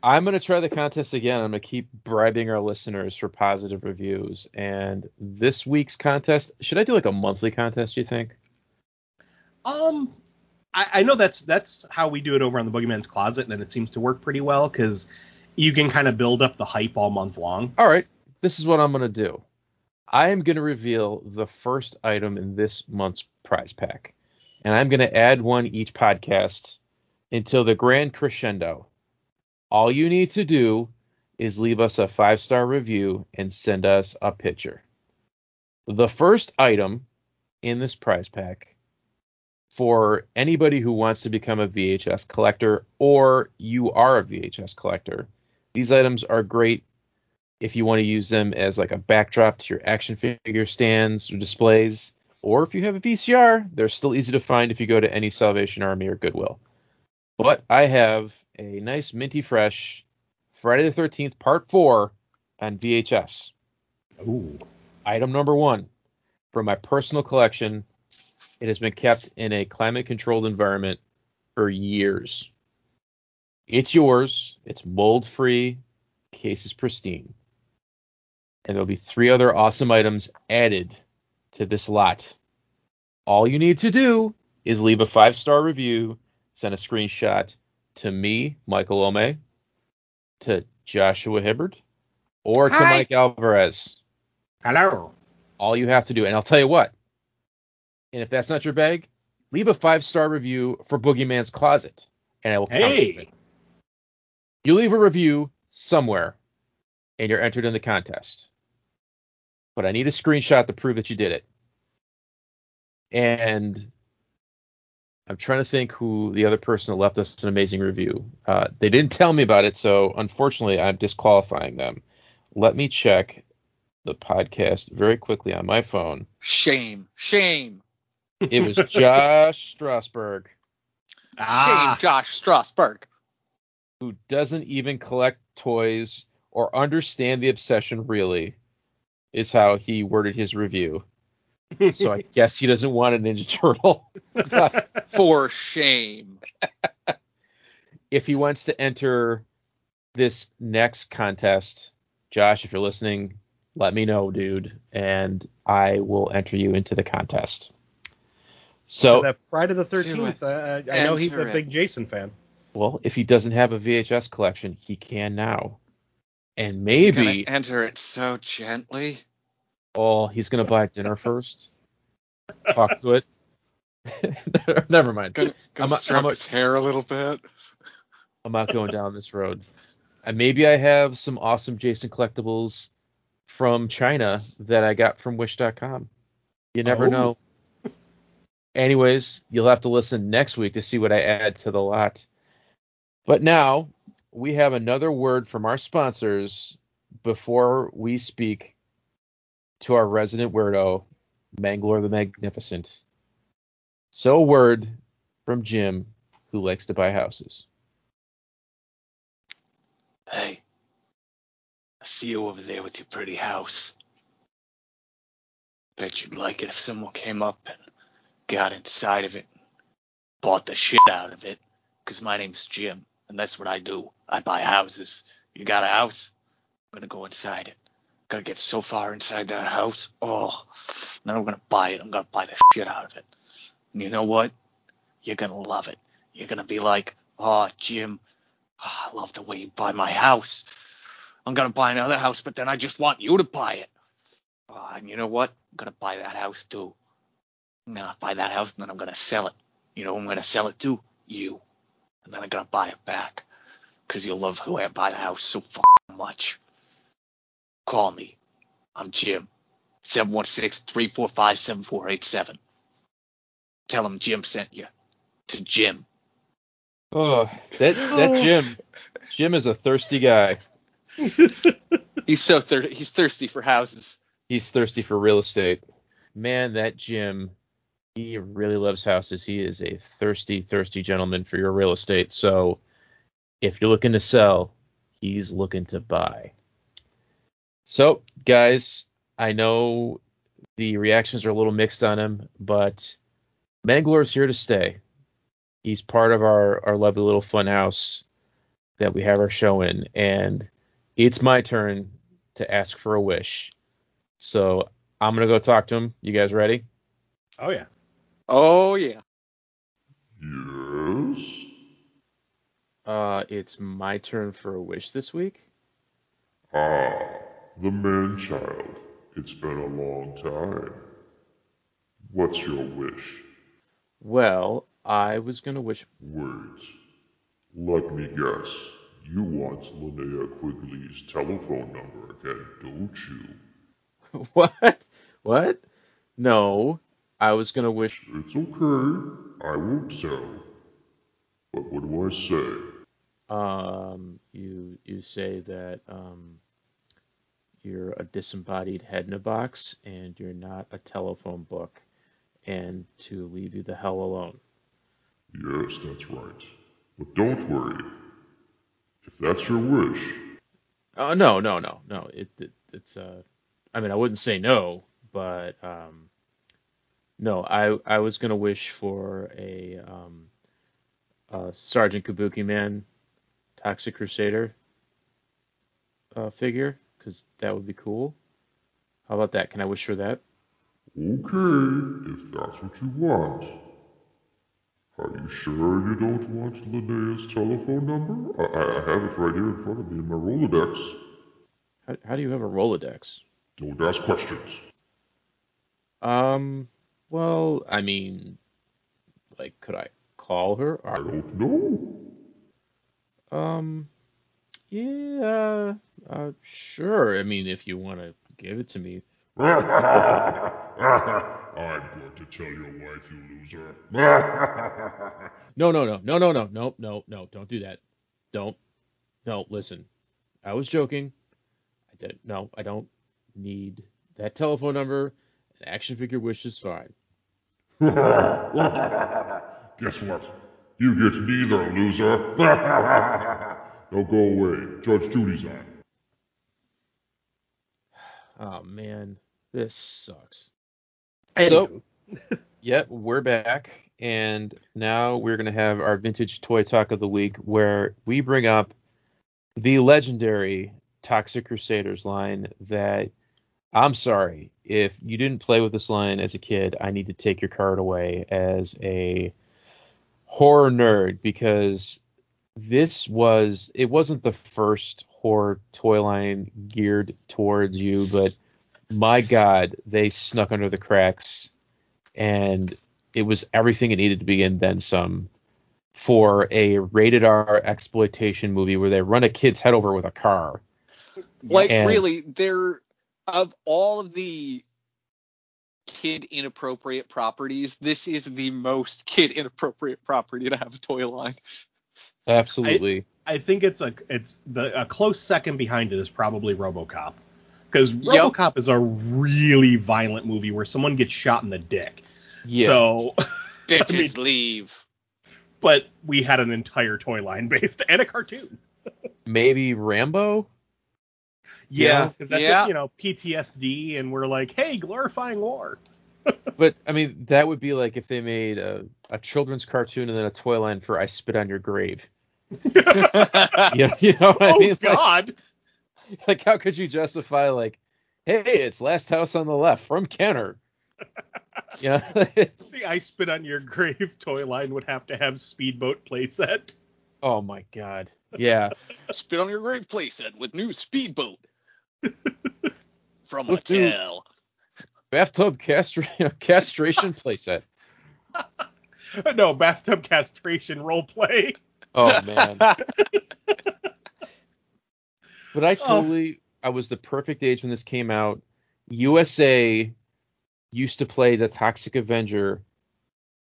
I'm gonna try the contest again. I'm gonna keep bribing our listeners for positive reviews. And this week's contest, should I do like a monthly contest? Do you think? Um, I, I know that's that's how we do it over on the Boogeyman's Closet, and it seems to work pretty well because you can kind of build up the hype all month long. All right, this is what I'm gonna do. I am gonna reveal the first item in this month's prize pack, and I'm gonna add one each podcast until the grand crescendo. All you need to do is leave us a five star review and send us a picture. The first item in this prize pack for anybody who wants to become a VHS collector or you are a VHS collector, these items are great if you want to use them as like a backdrop to your action figure stands or displays. Or if you have a VCR, they're still easy to find if you go to any Salvation Army or Goodwill. But I have a nice minty fresh Friday the 13th Part 4 on VHS. Ooh. Item number one from my personal collection. It has been kept in a climate controlled environment for years. It's yours. It's mold free. Case is pristine. And there'll be three other awesome items added to this lot. All you need to do is leave a five star review, send a screenshot to me, Michael Ome, to Joshua Hibbard, or to Mike Alvarez. Hello. All you have to do, and I'll tell you what, and if that's not your bag, leave a five star review for Boogeyman's Closet, and I will count it. Hey. You leave a review somewhere, and you're entered in the contest. But I need a screenshot to prove that you did it. And I'm trying to think who the other person that left us an amazing review. Uh, they didn't tell me about it, so unfortunately, I'm disqualifying them. Let me check the podcast very quickly on my phone. Shame, shame, It was Josh Strasberg, Ah, shame, Josh Strasberg. who doesn't even collect toys or understand the obsession really, is how he worded his review. So I *laughs* guess he doesn't want a Ninja Turtle. *laughs* For shame. *laughs* if he wants to enter this next contest, Josh, if you're listening, let me know, dude, and I will enter you into the contest. So, that Friday the 13th. it. Uh, I know he's a Enter it. big Jason fan. well, if he doesn't have a VHS collection, he can now. And Gonna maybe, enter it so gently. oh, he's going to buy dinner first. Talk to it. *laughs* Never mind. Gonna, I'm gonna I'm a- its hair a little bit. I'm not going down this road. And maybe I have some awesome Jason collectibles from China that I got from Wish.com. You never Oh. know. Anyways, you'll have to listen next week to see what I add to the lot. But now we have another word from our sponsors before we speak to our resident weirdo, Mangler the Magnificent. So, a word from Jim, who likes to buy houses. Hey, I see you over there with your pretty house. Bet you'd like it if someone came up and got inside of it, bought the shit out of it, because my name's Jim, and that's what I do. I buy houses. You got a house? I'm gonna go inside it. I'm gonna get so far inside that house. Oh, then I'm gonna buy it. I'm gonna buy the shit out of it. And you know what? You're gonna love it. You're gonna be like, oh, Jim, Ah, I love the way you buy my house. I'm gonna buy another house, but then I just want you to buy it. Ah, and you know what? I'm gonna buy that house too. I'm gonna buy that house and then I'm gonna sell it. You know I'm gonna sell it to? You. And then I'm gonna buy it back. Cause you'll love who I buy the house so fucking much. Call me. I'm Jim. 716-345-7487. Tell him Jim sent you. To Jim. Oh, that that oh. Jim, Jim is a thirsty guy. *laughs* He's so thirsty. He's thirsty for houses. He's thirsty for real estate. Man, that Jim, he really loves houses. He is a thirsty, thirsty gentleman for your real estate. So, if you're looking to sell, he's looking to buy. So, guys, I know the reactions are a little mixed on him, but Mangler's here to stay. He's part of our, our lovely little fun house that we have our show in, and it's my turn to ask for a wish. So I'm gonna go talk to him. You guys ready? Oh yeah. Oh yeah. Yes? Uh, it's my turn for a wish this week. Ah, the man child. It's been a long time. What's your wish? Well, I was gonna wish. Wait. Let me guess. You want Linnea Quigley's telephone number again, don't you? *laughs* what? What? No, I was gonna wish. It's okay. I won't tell. But what do I say? Um, you you say that um, you're a disembodied head in a box and you're not a telephone book, and to leave you the hell alone. Yes, that's right. But don't worry. If that's your wish, Oh no, no, no, no. It, it it's uh, I mean, I wouldn't say no, but um, no, I I was gonna wish for a um, uh, Sergeant Kabuki Man, Toxic Crusader uh, figure because that would be cool. How about that? Can I wish for that? Okay, if that's what you want. Are you sure you don't want Linnea's telephone number? I, I I have it right here in front of me in my Rolodex. How, how do you have a Rolodex? Don't ask questions. Um, well, I mean, like, could I call her? I don't know. um, yeah, uh, sure. I mean, if you want to give it to me. *laughs* I'm going to tell your wife, you loser. *laughs* No, no, no, no, no, no, no, no, no. Don't do that. Don't. No, listen. I was joking. I did. No, I don't need that telephone number. An action figure wish is fine. *laughs* Guess what? You get neither, loser. *laughs* now go away. Judge Judy's on. *sighs* Oh man, this sucks. Anywho. *laughs* Yep, we're back, and now we're gonna have our vintage toy talk of the week, where we bring up the legendary Toxic Crusaders line. That I'm sorry if you didn't play with this line as a kid. I need to take your card away as a horror nerd because this was it wasn't the first horror toy line geared towards you, but my god, they snuck under the cracks and it was everything it needed to be and then some for a rated R exploitation movie where they run a kid's head over with a car. Like And- really, there of all of the kid inappropriate properties, this is the most kid inappropriate property to have a toy line. Absolutely. I think it's a it's the a close second behind it is probably RoboCop, because Yep. RoboCop is a really violent movie where someone gets shot in the dick. yeah. So, *laughs* Bitches leave. but we had an entire toy line based and a cartoon. Maybe Rambo? Yeah, because that's Yeah. just, you know PTSD, and we're like, hey, glorifying war. *laughs* But I mean that would be like if they made a, a children's cartoon and then a toy line for I Spit on Your Grave. *laughs* You know, you know what I oh mean? Like- God. like how could you justify like hey it's last house on the left from kenner *laughs* yeah. The I spit on your grave toy line would have to have speedboat playset. oh my god yeah Spit on your grave playset with new speedboat. *laughs* From Look, dude. Mattel. bathtub castra- *laughs* castration playset *laughs* no, bathtub castration role play. oh man but i totally i was the perfect age when this came out usa used to play the toxic avenger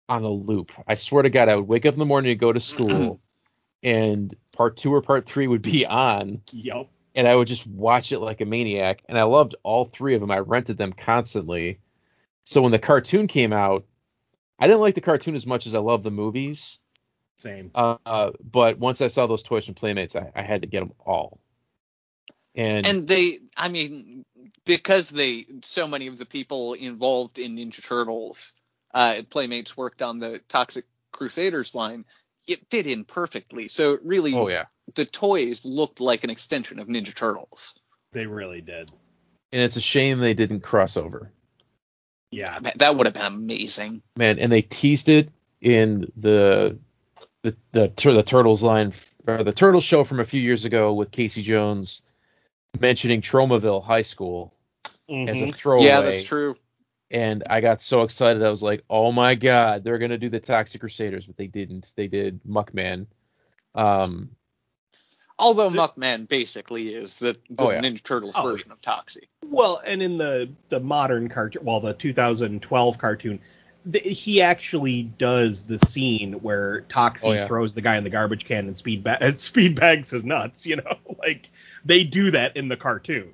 on a loop i swear to god i would wake up in the morning to go to school *clears throat* and part two or part three would be on Yep. And I would just watch it like a maniac. And I loved all three of them. I rented them constantly. So when the cartoon came out, I didn't like the cartoon as much as I love the movies. Same. Uh, uh, but once I saw those toys from Playmates, I, I had to get them all. And, And they, I mean, because they, so many of the people involved in Ninja Turtles uh, Playmates worked on the Toxic Crusaders line, it fit in perfectly. So it really, oh yeah, the toys looked like an extension of Ninja Turtles. They really did. and it's a shame they didn't cross over, Yeah. Man, that would have been amazing. man. And they teased it in the the the, tur- the turtles line or the turtle show from a few years ago with Casey Jones mentioning Tromaville High School as a Mhm. throwaway. Yeah, that's true. And I got so excited. I was like, "Oh my god, they're gonna do the Toxic Crusaders," but they didn't. They did Muckman. Um, Although Muckman basically is the, the Oh, yeah. Ninja Turtles Oh, version of Toxie. Well, and in the the modern cartoon, well, the 2012 cartoon, th- he actually does the scene where Toxie Oh, yeah. throws the guy in the garbage can and speed ba- *laughs* speed bags his nuts. You know, *laughs* like they do that in the cartoon.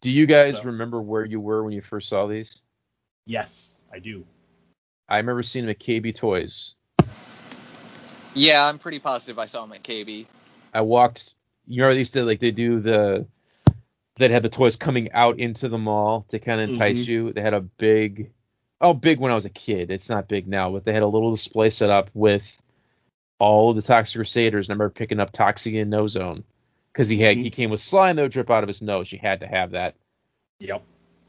do you guys So- remember where you were when you first saw these? Yes, I do. I remember seeing him at KB Toys. Yeah, I'm pretty positive I saw him at KB. I walked. You know, they used to like they do the that had the toys coming out into the mall to kind of entice Mhm. you. They had a big, oh, big when I was a kid. It's not big now, but they had a little display set up with all of the Toxic Crusaders. And I remember picking up Toxie and No Zone because he had he came with slime that would drip out of his nose. You had to have that. Yep.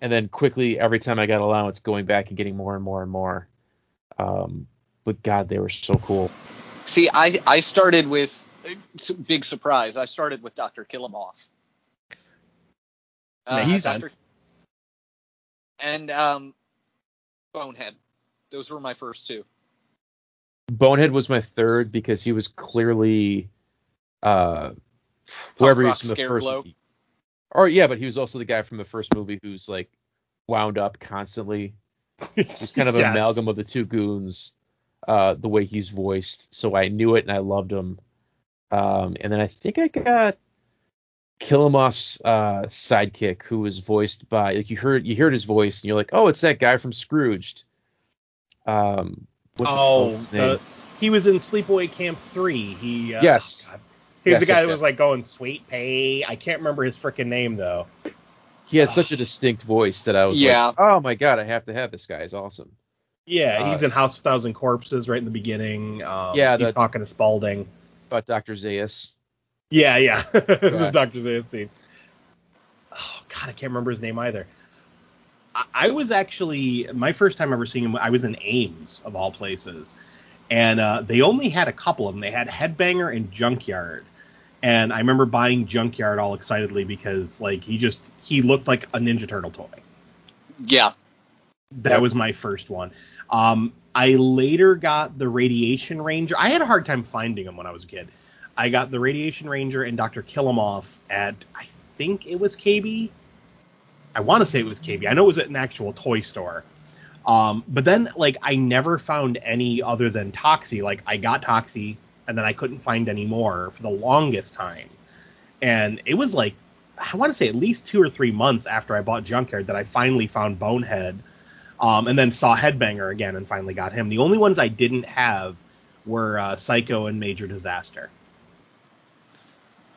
And then quickly, every time I got allowance, going back and getting more and more and more. Um, but God, they were so cool. See, I I started with big surprise. I started with Dr. Killemoff. Uh, Makes Dr. And um, Bonehead. Those were my first two. Bonehead was my third because he was clearly uh whoever rock he's from the first blow. Or yeah, but he was also the guy from the first movie who's like wound up constantly. He's kind of an *laughs* amalgam of the two goons, uh, the way he's voiced. So I knew it and I loved him. Um, and then I think I got Killemoff's uh, sidekick, who was voiced by like you heard you heard his voice and you're like, oh, it's that guy from Scrooged. Um, what the hell Oh, was his name? the, he was in Sleepaway Camp Three. He uh, Yes. oh, God. He was Yes, the guy yes, that was yes. like going sweet pay. I can't remember his freaking name though. he had such a distinct voice that I was Yeah. like, oh my god, I have to have this guy. He's awesome. Yeah, Uh, he's in House of Thousand Corpses right in the beginning. Um, Yeah, he's the- talking to Spaulding. About Dr. Zaius. Yeah, yeah, *laughs* the Doctor Zaius scene. Oh God, I can't remember his name either. I, I was actually my first time ever seeing him. I was in Ames of all places, and uh, they only had a couple of them. They had Headbanger and Junkyard, and I remember buying Junkyard all excitedly because like he just he looked like a Ninja Turtle toy. Yeah. That Yep. was my first one. Um, I later got the Radiation Ranger. I had a hard time finding them when I was a kid. I got the Radiation Ranger and Dr. Killemoff at I think it was KB. I want to say it was KB. I know it was at an actual toy store. Um, but then like I never found any other than Toxie. Like I got Toxie and then I couldn't find any more for the longest time. And it was like I want to say at least two or three months after I bought Junkyard that I finally found Bonehead um, and then saw Headbanger again and finally got him. The only ones I didn't have were uh, Psycho and Major Disaster.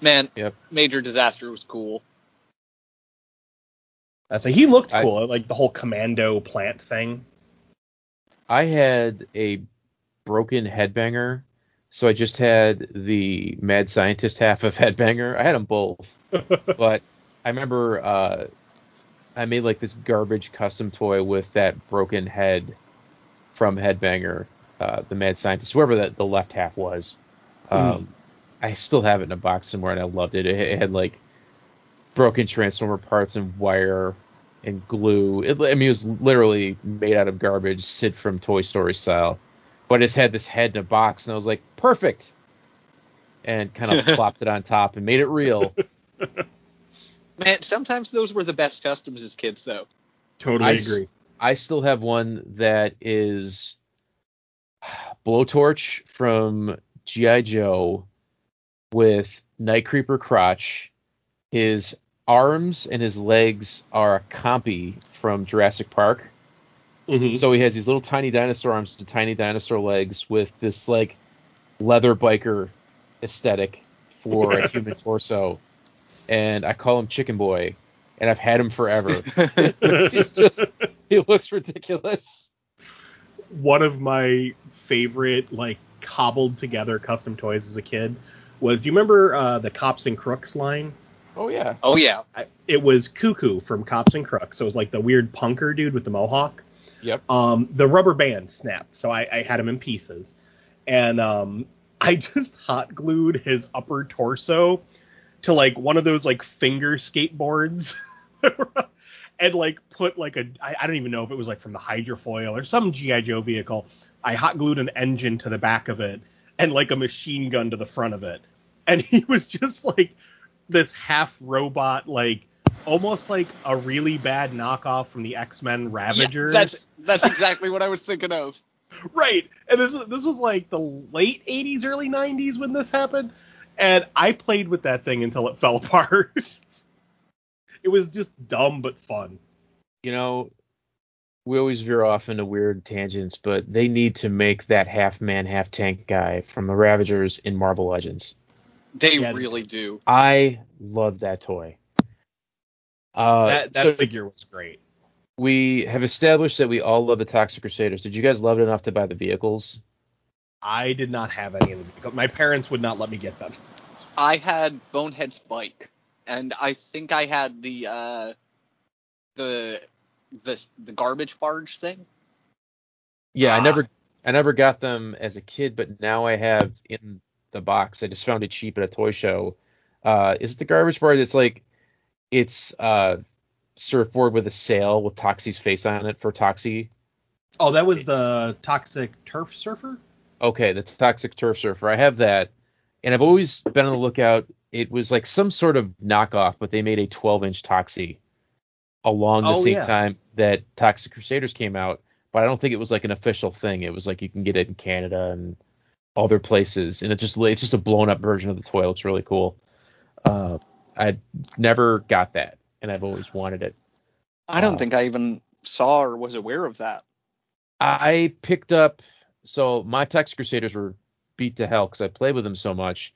Man, Yep. Major Disaster was cool. Uh, so he looked I- cool, like the whole commando plant thing. I had a broken headbanger, so I just had the mad scientist half of *laughs* headbanger. I had them both, *laughs* but I remember uh, I made like this garbage custom toy with that broken head from headbanger, uh, the mad scientist, whoever that the left half was. Um, I still have it in a box somewhere, and I loved it. It, it had like broken transformer parts and wire and glue. It, I mean, it was literally made out of garbage, Sid from Toy Story style. But it's had this head in a box, and I was like, perfect. And kind of *laughs* plopped it on top and made it real. *laughs* Man, sometimes those were the best customs as kids, though. Totally I s- agree. I still have one that is blowtorch from GI Joe with Night Creeper crotch. His arms and his legs are a compy from Jurassic Park. Mhm. So he has these little tiny dinosaur arms and tiny dinosaur legs with this like leather biker aesthetic for a *laughs* human torso. And I call him Chicken Boy, and I've had him forever. *laughs* He's just he looks ridiculous. One of my favorite like cobbled together custom toys as a kid was. Do you remember uh, the Cops and Crooks line? Oh yeah. Oh yeah. I, it was Cuckoo from Cops and Crooks. So it was like the weird punker dude with the mohawk. Yep. Um, the rubber band snapped, so I, I had him in pieces, and um, *laughs* I just hot glued his upper torso to like one of those like finger skateboards, *laughs* and like put like a I, I don't even know if it was like from the hydrofoil or some GI Joe vehicle. I hot glued an engine to the back of it and like a machine gun to the front of it, and *laughs* he was just like this half robot like almost like a really bad knockoff from the X-Men Yeah, Ravagers. that's that's exactly what I was thinking of. *laughs* right. And this this was like the late 80s early 90s when this happened and I played with that thing until it *laughs* fell apart. it was just dumb but fun. You know, we always veer off into weird tangents, but they need to make that half man, half tank guy from the Ravagers in Marvel Legends. They Yeah. really do. I love that toy. Uh, that that so figure was great. we have established that we all love the Toxic Crusaders. Did you guys love it enough to buy the vehicles? I did not have any of them. My parents would not let me get them. I had Bonehead's bike, and I think I had the uh, the the the garbage barge thing. Yeah, I Ah. never I never got them as a kid, but now I have in the box. I just found it cheap at a toy show. Uh, is it the garbage barge? It's like it's uh surfboard with a sail with Toxie's face on it for Toxie. Oh, that was the toxic turf surfer. Okay, the Toxic Turf Surfer. I have that, and I've always been on the lookout. It was like some sort of knockoff, but they made a 12 inch Toxie along the Oh, same yeah. time that Toxic Crusaders came out. But I don't think it was like an official thing. It was like you can get it in Canada and other places, and it just it's just a blown up version of the toy. It looks really cool. Uh, I never got that, and I've always wanted it. I don't Wow. think I even saw or was aware of that. I picked up so my Tex Crusaders were beat to hell because I played with them so much.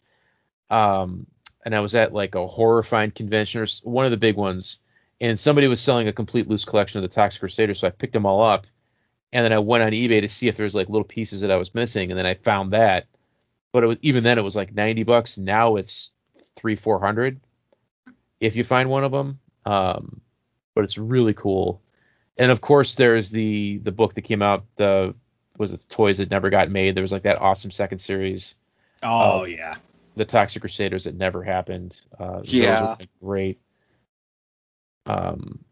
Um, and I was at like a horrifying convention or one of the big ones, and somebody was selling a complete loose collection of the Tox Crusaders, so I picked them all up, and then I went on eBay to see if there was like little pieces that I was missing, and then I found that, but it was even then it was like ninety bucks. Now it's three four hundred if you find one of them. Um, but it's really cool. And of course, there's the the book that came out. The was it the toys that never got made? There was like that awesome second series, Oh Oh. yeah. the Toxic Crusaders that never happened. Uh, Yeah. great. Um,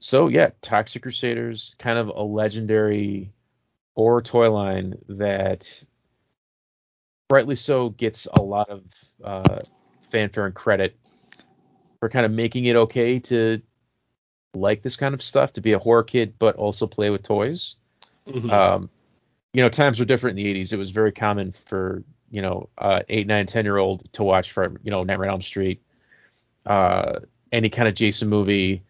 so yeah, Toxic Crusaders, kind of a legendary horror toy line that, rightly so, gets a lot of uh, fanfare and credit for kind of making it okay to like this kind of stuff, to be a horror kid, but also play with toys. Mhm. Um, you know, times were different in the 80s. It was very common for, you know, uh, eight, nine, 10 year old to watch from, you know, Nightmare on Elm Street, uh, any kind of Jason movie,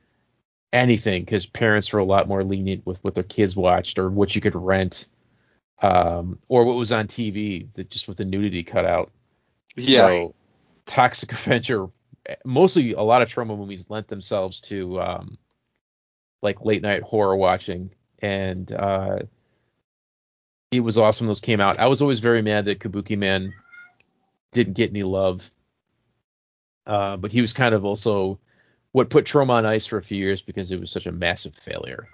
anything, because parents were a lot more lenient with what their kids watched or what you could rent, um, or what was on TV, that just with the nudity cut out. So, Toxic *laughs* Avenger, mostly a lot of Troma movies lent themselves to um, like late night horror watching, and uh, it was awesome. when Those came out. I was always very mad that Kabuki Man didn't get any love, uh, but he was kind of also what put Troma on ice for a few years because it was such a massive failure.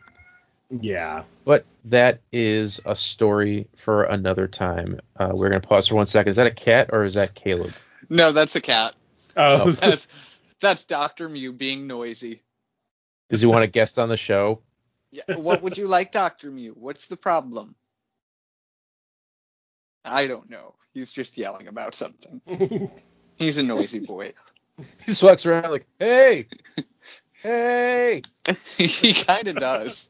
yeah. But that is a story for another time. Uh, we're gonna pause for one second. Is that a cat or is that Caleb? No, that's a cat. Oh, *laughs* That's that's Doctor Mew being noisy. Does he want a guest on the show? Yeah, what would you like, Doctor Mew? What's the problem? I don't know. He's just yelling about something. *laughs* He's a noisy boy. He just walks around like, hey, hey. *laughs* he kind of does.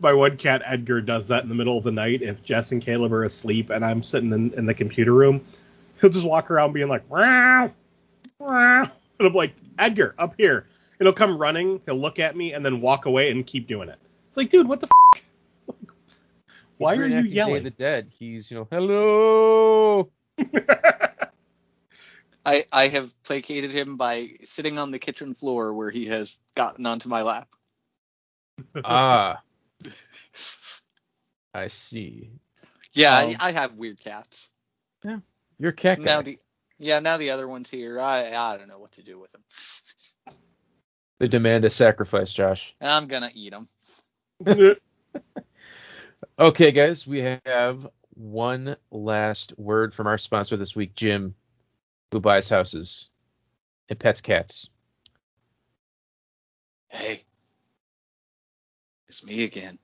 my one cat Edgar does that in the middle of the night. If Jess and Caleb are asleep and I'm sitting in, in the computer room, he'll just walk around being like, wow, wow. And I'm like, Edgar, up here. And he'll come running, he'll look at me, and then walk away and keep doing it. It's like, dude, what the f? Why are you reenacting Day yelling? the Dead. He's, you know, hello. I I have placated him by sitting on the kitchen floor where he has gotten onto my lap. *laughs* ah, I see. Yeah, Um, I, I have weird cats. Yeah. You're a cat guy. Now the yeah now the other one's here. I I don't know what to do with them. They demand a sacrifice, Josh. I'm gonna eat them. *laughs* Okay, guys, we have one last word from our sponsor this week, Jim, who buys houses and pets cats. Hey, it's me again.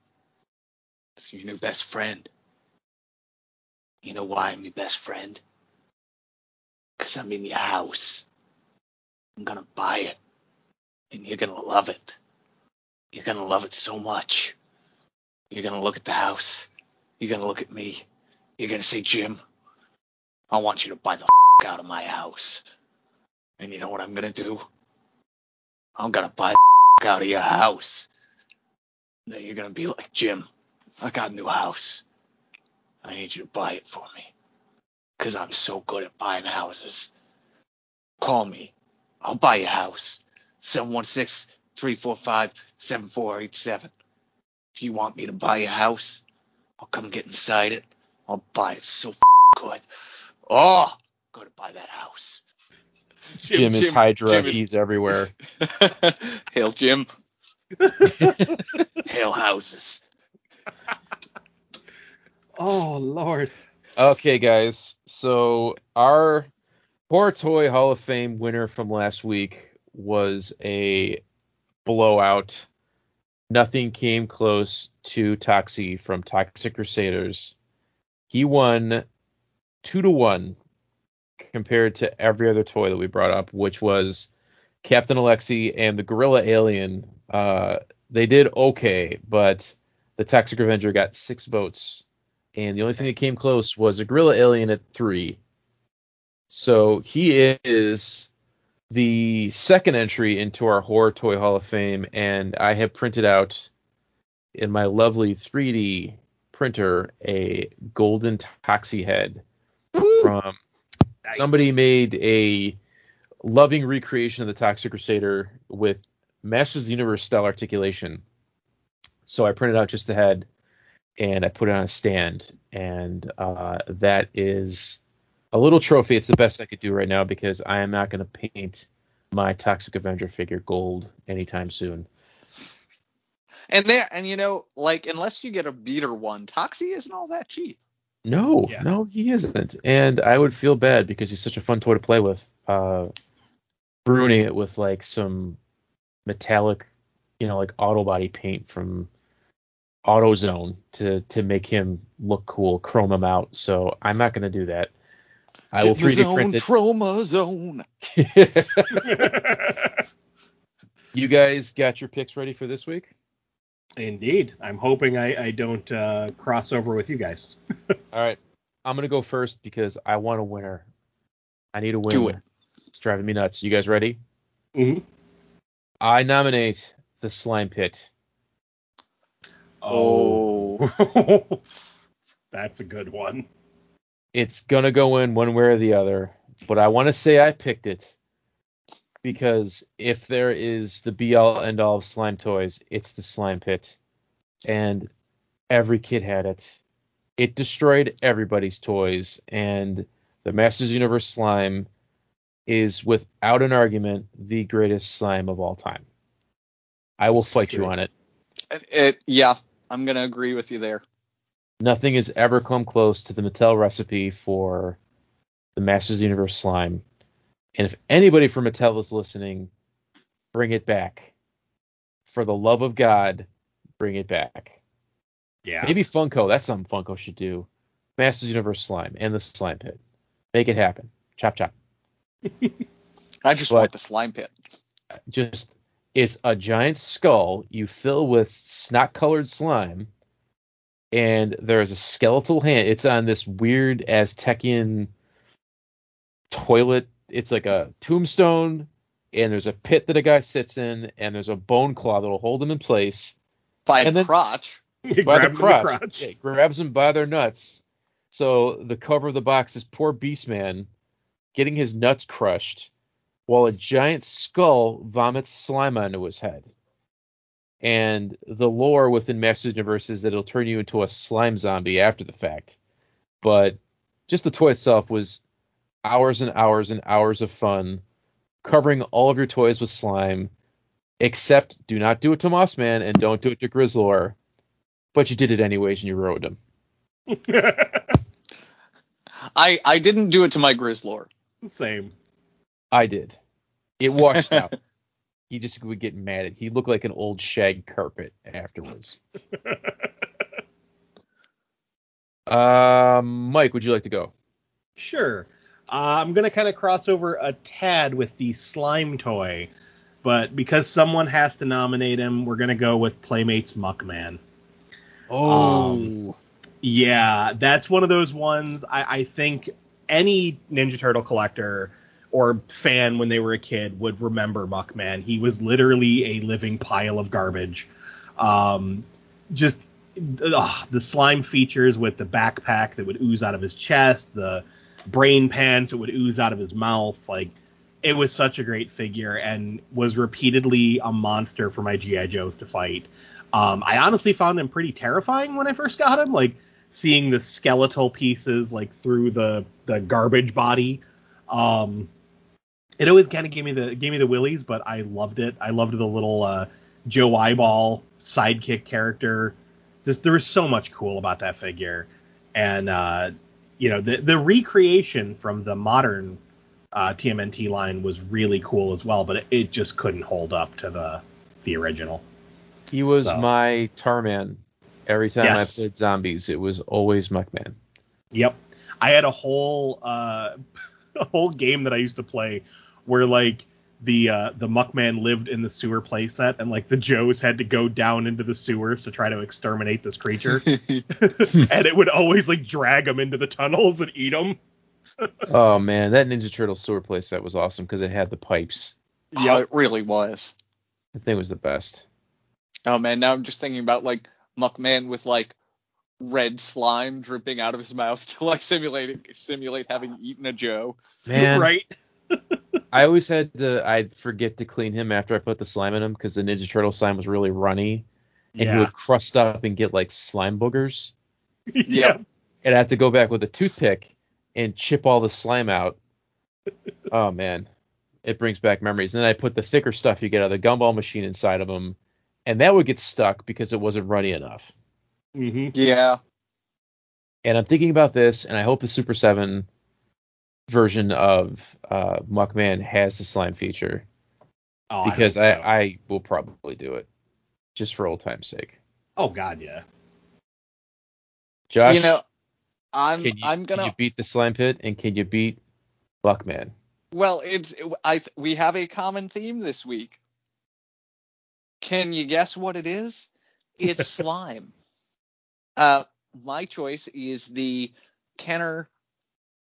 It's your new best friend. You know why I'm your best friend? Because I'm in your house. I'm going to buy it. And you're going to love it. You're going to love it so much. You're going to look at the house. You're going to look at me. You're going to say, Jim, I want you to buy the f- out of my house. And you know what I'm going to do? I'm going to buy the out of your house. Then you're gonna be like, Jim, I got a new house. I need you to buy it for me. Cause I'm so good at buying houses. Call me. I'll buy your house. 716-345-7487. If you want me to buy your house, I'll come get inside it. I'll buy it so f- good. Oh, go to buy that house. Jim, is Hydra. Jim is- He's everywhere. *laughs* Hail Jim. *laughs* Hail houses. Oh Lord. Okay, guys. So our Horror Toy Hall of Fame winner from last week was a blowout. Nothing came close to Toxie from Toxic Crusaders. He won two to one compared to every other toy that we brought up, which was Captain Alexi and the Gorilla Alien. Uh, they did okay, but the Toxic Avenger got six votes and the only thing that came close was a gorilla alien at three. So he is the second entry into our horror toy hall of fame, and I have printed out in my lovely 3D printer a golden Toxie head from Nice. somebody made a loving recreation of the Toxic Crusader with Masters of the Universe style articulation. So I printed out just the head and I put it on a stand, and uh, that is a little trophy. It's the best I could do right now because I am not going to paint my Toxic Avenger figure gold anytime soon. And there, and you know, like unless you get a beater one, Toxie isn't all that cheap. No, Yeah. no, he isn't, and I would feel bad because he's such a fun toy to play with. Uh, ruining it with like some metallic, you know, like auto body paint from AutoZone to to make him look cool, chrome him out. So I'm not going to do that. I will Get in 3D zone, print Troma zone. *laughs* you guys got your picks ready for this week? Indeed. I'm hoping I, I don't uh, cross over with you guys. *laughs* All right, I'm gonna go first because I want a winner. I need a winner. Do it. It's driving me nuts. You guys ready? Mm-hmm. I nominate the Slime Pit. Oh. *laughs* That's a good one. It's gonna go in one way or the other, but I want to say I picked it because if there is the be all end all of slime toys, it's the Slime Pit, and every kid had it. It destroyed everybody's toys, and the Masters Universe slime is without an argument the greatest slime of all time. I will fight you on it. It, it- yeah, I'm gonna agree with you there. Nothing has ever come close to the Mattel recipe for the Masters of the Universe slime. And if anybody from Mattel is listening, bring it back. For the love of God, bring it back. Yeah. Maybe Funko. That's something Funko should do. Masters of the Universe slime and the slime pit. Make it happen. Chop chop. *laughs* I just But- want the slime pit. Just it's a giant skull you fill with snot colored slime and there's a skeletal hand. It's on this weird Aztecian toilet. It's like a tombstone, and there's a pit that a guy sits in, and there's a bone claw that'll hold him in place By And the then- crotch. *laughs* By the him in crotch. crotch. Yeah, it grabs him by their nuts. So the cover of the box is poor Beastman getting his nuts crushed while a giant skull vomits slime onto his head. And the lore within Masters Universe is that it'll turn you into a slime zombie after the fact. But just the toy itself was hours and hours and hours of fun, covering all of your toys with slime, except do not do it to Moss Man and don't do it to Grizzlor. But you did it anyways and you rode him. *laughs* I I didn't do it to my Grizzlor. Same. I did. It washed *laughs* out. He just would get mad at. He looked like an old shag carpet afterwards. *laughs* um, Mike, would you like to go? Sure. Uh, I'm going to kind of cross over a tad with the slime toy, but because someone has to nominate him, we're going to go with Playmates Muckman. Oh, Yeah, that's one of those ones I, I think any Ninja Turtle collector or fan when they were a kid would remember Muckman. He was literally a living pile of garbage. Um, just ugh, the slime features with the backpack that would ooze out of his chest, the brain pants that would ooze out of his mouth. Like, it was such a great figure and was repeatedly a monster for my GI Joes to fight. Um, I honestly found him pretty terrifying when I first got him. Like seeing the skeletal pieces like through the the garbage body. Um, it always kind of gave me the gave me the willies, but I loved it. I loved the little uh, Joe Eyeball sidekick character. Just there was so much cool about that figure, and uh, you know the the recreation from the modern uh, TMNT line was really cool as well, but it, it just couldn't hold up to the the original. He was So- my Tarman. Every time Yes. I played zombies, it was always Muckman. Yep. I had a whole uh *laughs* a whole game that I used to play where like the uh the Muckman lived in the sewer playset and like the Joes had to go down into the sewers to try to exterminate this creature *laughs* *laughs* and it would always like drag them into the tunnels and eat them. *laughs* Oh man, that Ninja Turtle sewer playset was awesome because it had the pipes. Oh, it really was. The thing was the best. Oh man, now I'm just thinking about like Muckman with like red slime dripping out of his mouth to like simulate simulate having eaten a Joe. Man, right? I always had to. I'd forget to clean him after I put the slime in him because the Ninja Turtle slime was really runny, and he would crust up and get like slime boogers. *laughs* yeah. And I have to go back with a toothpick and chip all the slime out. *laughs* oh man, it brings back memories. And then I put the thicker stuff you get out of the gumball machine inside of him, and that would get stuck because it wasn't runny enough. hmm Yeah. And I'm thinking about this, and I hope the Super 7 version of uh, Muckman has the slime feature Oh, because I, so. I, will probably do it just for old time's sake. Oh god, yeah. Josh, you know, I'm can, you, I'm gonna you beat the slime pit and can you beat Muckman? Well, it's I we have a common theme this week. Can you guess what it is? It's *laughs* slime. Uh, my choice is the Kenner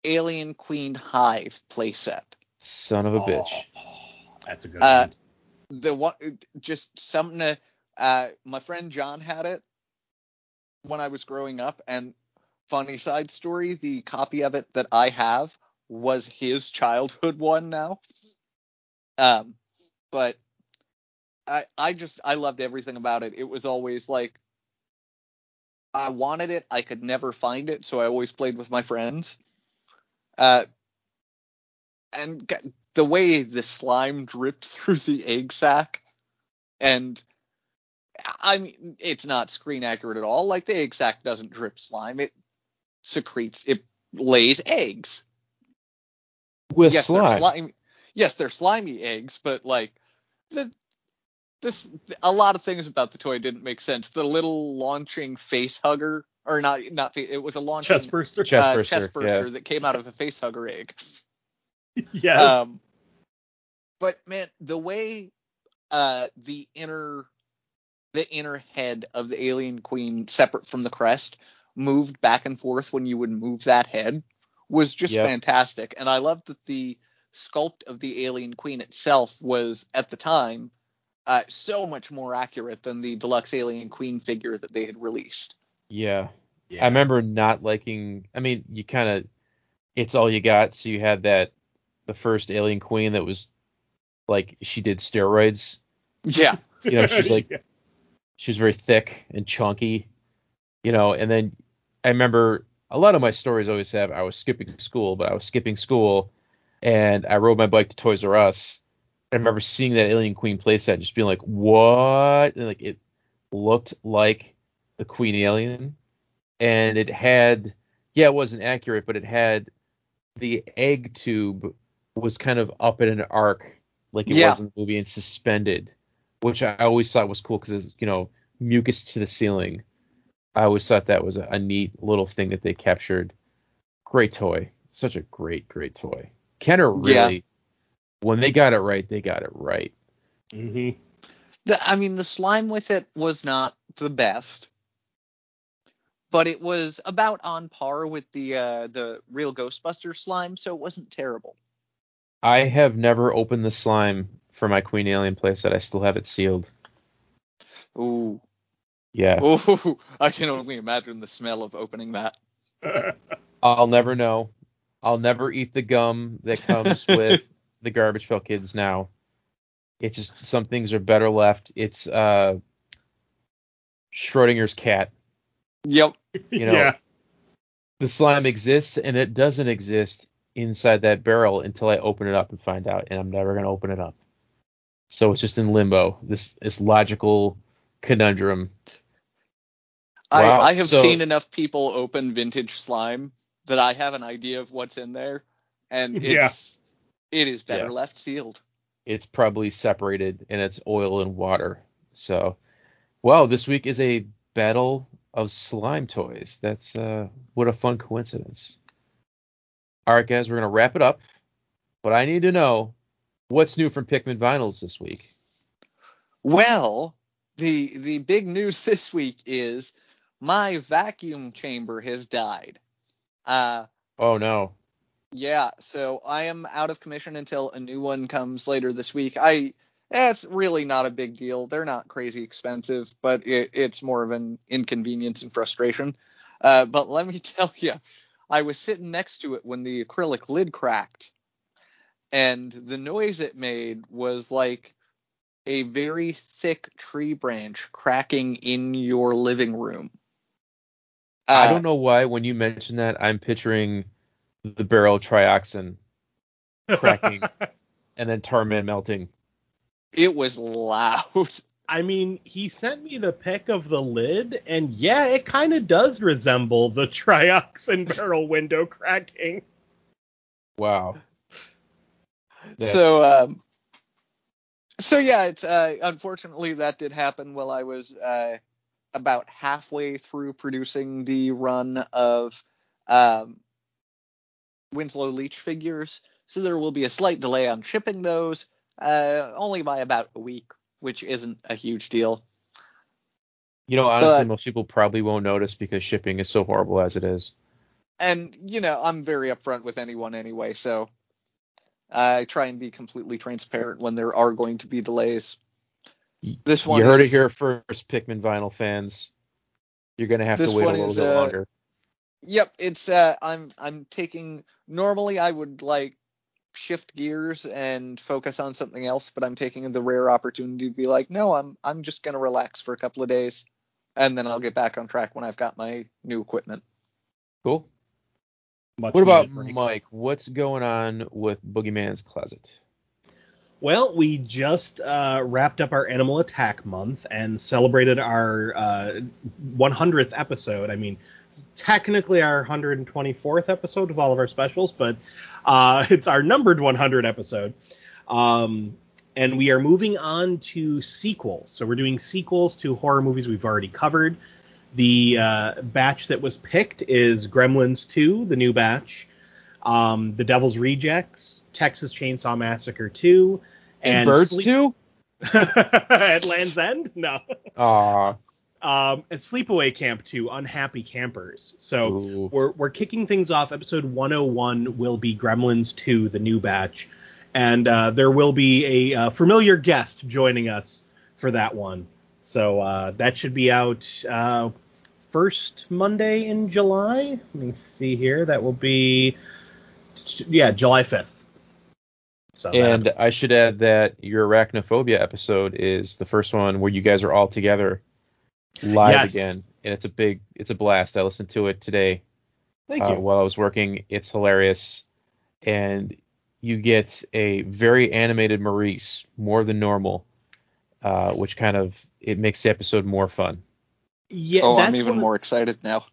Alien Queen Hive playset. Son of a bitch. Oh, that's a good Uh, one. The one, just something to. Uh, my friend John had it when I was growing up, and funny side story: the copy of it that I have was his childhood one now. Um, but I I just I loved everything about it. It was always like I wanted it, I could never find it, so I always played with my friends. Uh, and g- the way the slime dripped *laughs* through the egg sac, and I mean it's not screen accurate at all. Like the egg sac doesn't drip slime; it secretes, it lays eggs With yes, slime. they're slimy. Yes, they're slimy eggs, but like the this a lot of things about the toy didn't make sense. The little launching face hugger, or not not fa- it was a launching Chest burster. Chest uh, burster, chest burster yeah. that came out of a face hugger egg. *laughs* yes. Um, but man, the way uh the inner the inner head of the alien queen separate from the crest moved back and forth when you would move that head was just Yep. fantastic and i loved that the sculpt of the alien queen itself was at the time uh, so much more accurate than the deluxe alien queen figure that they had released yeah. yeah. I remember not liking. I mean, you kind of, it's all you got. So you had that, the first Alien Queen that was like she did steroids. yeah You know, she's *laughs* like Yeah. she was very thick and chunky. You know, and then I remember a lot of my stories always have I was skipping school, but I was skipping school, and I rode my bike to Toys R Us. I remember seeing that Alien Queen playset and just being like, "What?" And like it looked like the Queen Alien, and it had, yeah, it wasn't accurate, but it had the egg tube was kind of up in an arc, like it Yeah. was in the movie, and suspended, which I always thought was cool because it's you know mucus to the ceiling. I always thought that was a, a neat little thing that they captured. Great toy, such a great, great toy. Kenner Yeah. Really, when they got it right, they got it right. Mhm. the, i mean the slime with it was not the best but it was about on par with the uh the real ghostbuster slime so it wasn't terrible I have never opened the slime for my Queen Alien playset. I still have it sealed. ooh Yeah, Ooh, I can only imagine the smell of opening that. *laughs* I'll never know. I'll never eat the gum that comes *laughs* with the Garbage Pail Kids now. It's just some things are better left. It's uh Schrodinger's cat. Yep. You know, yeah. the slime exists and it doesn't exist inside that barrel until I open it up and find out, and I'm never gonna open it up. So it's just in limbo. This this logical conundrum. Wow, I, I have so- seen enough people open vintage slime that I have an idea of what's in there, and it's Yeah. It is better Yeah. left sealed. It's probably separated and it's oil and water. So, wow, this week is a battle of slime toys. That's uh, what a fun coincidence. All right, guys, we're gonna wrap it up. But I need to know what's new from Pickman's Vinyls this week. Well, the the big news *laughs* this week is my vacuum chamber has died. Uh Oh no. Yeah, so I am out of commission until a new one comes later this week. I it's really not a big deal. They're not crazy expensive, but it, it's more of an inconvenience and frustration. Uh, but let me *laughs* tell you, I was sitting next to it when the acrylic lid cracked, and the noise it made was like a very thick tree branch cracking in your living room. I Uh, don't know why when you mention that I'm picturing the barrel trioxin *laughs* cracking and then Tarman melting. It was loud. *laughs* I mean, he sent me the pic of the lid, and yeah, it kind of does resemble the *laughs* trioxin barrel window cracking. Wow. That's- So um so yeah, it's uh unfortunately that did happen while I was uh about halfway through producing the run of um Winslow Leach figures. So there will be a slight delay on shipping those, uh only by about a week, which isn't a huge deal. You know, honestly, But- most people probably won't notice because shipping is so horrible as it is. And you know, I'm very upfront with anyone anyway, so I try and be completely transparent when there are going to be delays. This one You heard is- it here first, Pickman's vinyl fans. You're gonna have to wait a little is, bit uh, longer. Yep, it's uh I'm I'm taking normally I would like shift gears and focus on something else, but I'm taking the rare opportunity to be like, no, I'm I'm just gonna relax for a couple of days and then I'll get back on track when I've got my new equipment. Cool. Much What about break. Mike? What's going on with Boogeyman's Closet? Well, we just uh, wrapped up our Animal Attack month and celebrated our uh, 100th episode. I mean, technically our 124th episode of all of our specials, but uh, *laughs* it's our numbered 100 episode. Um, and we are moving on to sequels. So we're doing sequels to horror movies we've already covered. The uh, batch that was picked is Gremlins 2, the new batch, um, The Devil's Rejects, Texas Chainsaw Massacre 2, And, Birds Sleep- too? *laughs* at Land's End? No. Aw. Um, and Sleepaway Camp 2, Unhappy Campers. So Ooh. we're, we're kicking things off. Episode 101 will be Gremlins 2, the new batch. And uh, there will be a uh, familiar guest joining us for that one. So uh, that should be out uh, first Monday in July. Let me see here. That will be, yeah, July 5th. So And I should add that your arachnophobia episode is the first one where you guys are all together live Yes. again, and it's a big, it's a blast. I listened to it today thank uh, you. while I was working. It's hilarious, and you get a very animated Maurice, more than normal, uh, which kind of it makes the episode more fun. yeah, oh, I'm even one more excited now.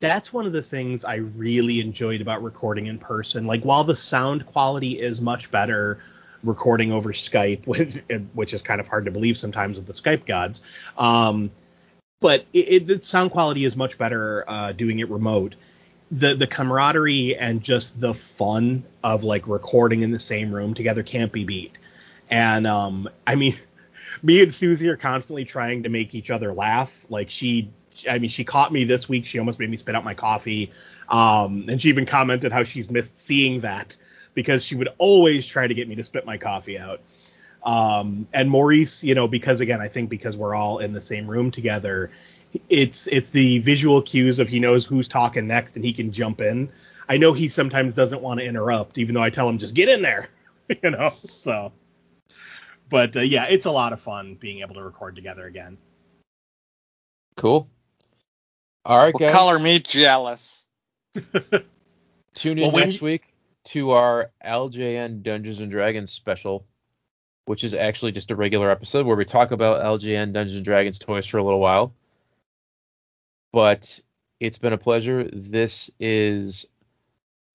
That's one of the things I really enjoyed about recording in person. Like while the sound quality is much better recording over Skype, *laughs* which, which is kind of hard to believe sometimes with the Skype gods, um, but it, the sound quality is much better uh, doing it remote. The the camaraderie and just the fun of like recording in the same room together can't be beat. And um, I mean, *laughs* me and Susie are constantly trying to make each other laugh. Like she, I mean, she caught me this week. She almost made me spit out my coffee. Um, and she even commented how she's missed seeing that because she would always try to get me to spit my coffee out. Um, and Maurice, you know, because again, I think because we're all in the same room together, it's it's the visual cues of he knows who's talking next and he can jump in. I know he sometimes doesn't want to interrupt, even though I tell him just get in there, *laughs* you know. So, but uh, yeah, it's a lot of fun being able to record together again. Cool. All right, Well, guys. color me jealous. *laughs* Tune in Well, when next week to our LJN Dungeons and Dragons special, which is actually just a regular episode where we talk about LJN Dungeons and Dragons toys for a little while. But it's been a pleasure. This is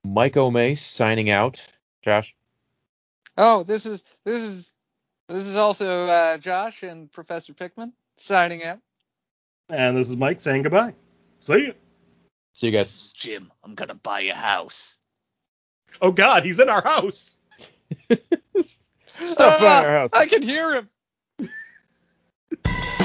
Mike O'Mace signing out. Josh. Oh, this is this is this is also uh, Josh and Professor Pickman signing out. And this is Mike saying goodbye. See you. See you guys. Jim, I'm gonna buy a house. Oh God, he's in our house. *laughs* Stop by Ah, our house. I can hear him. *laughs*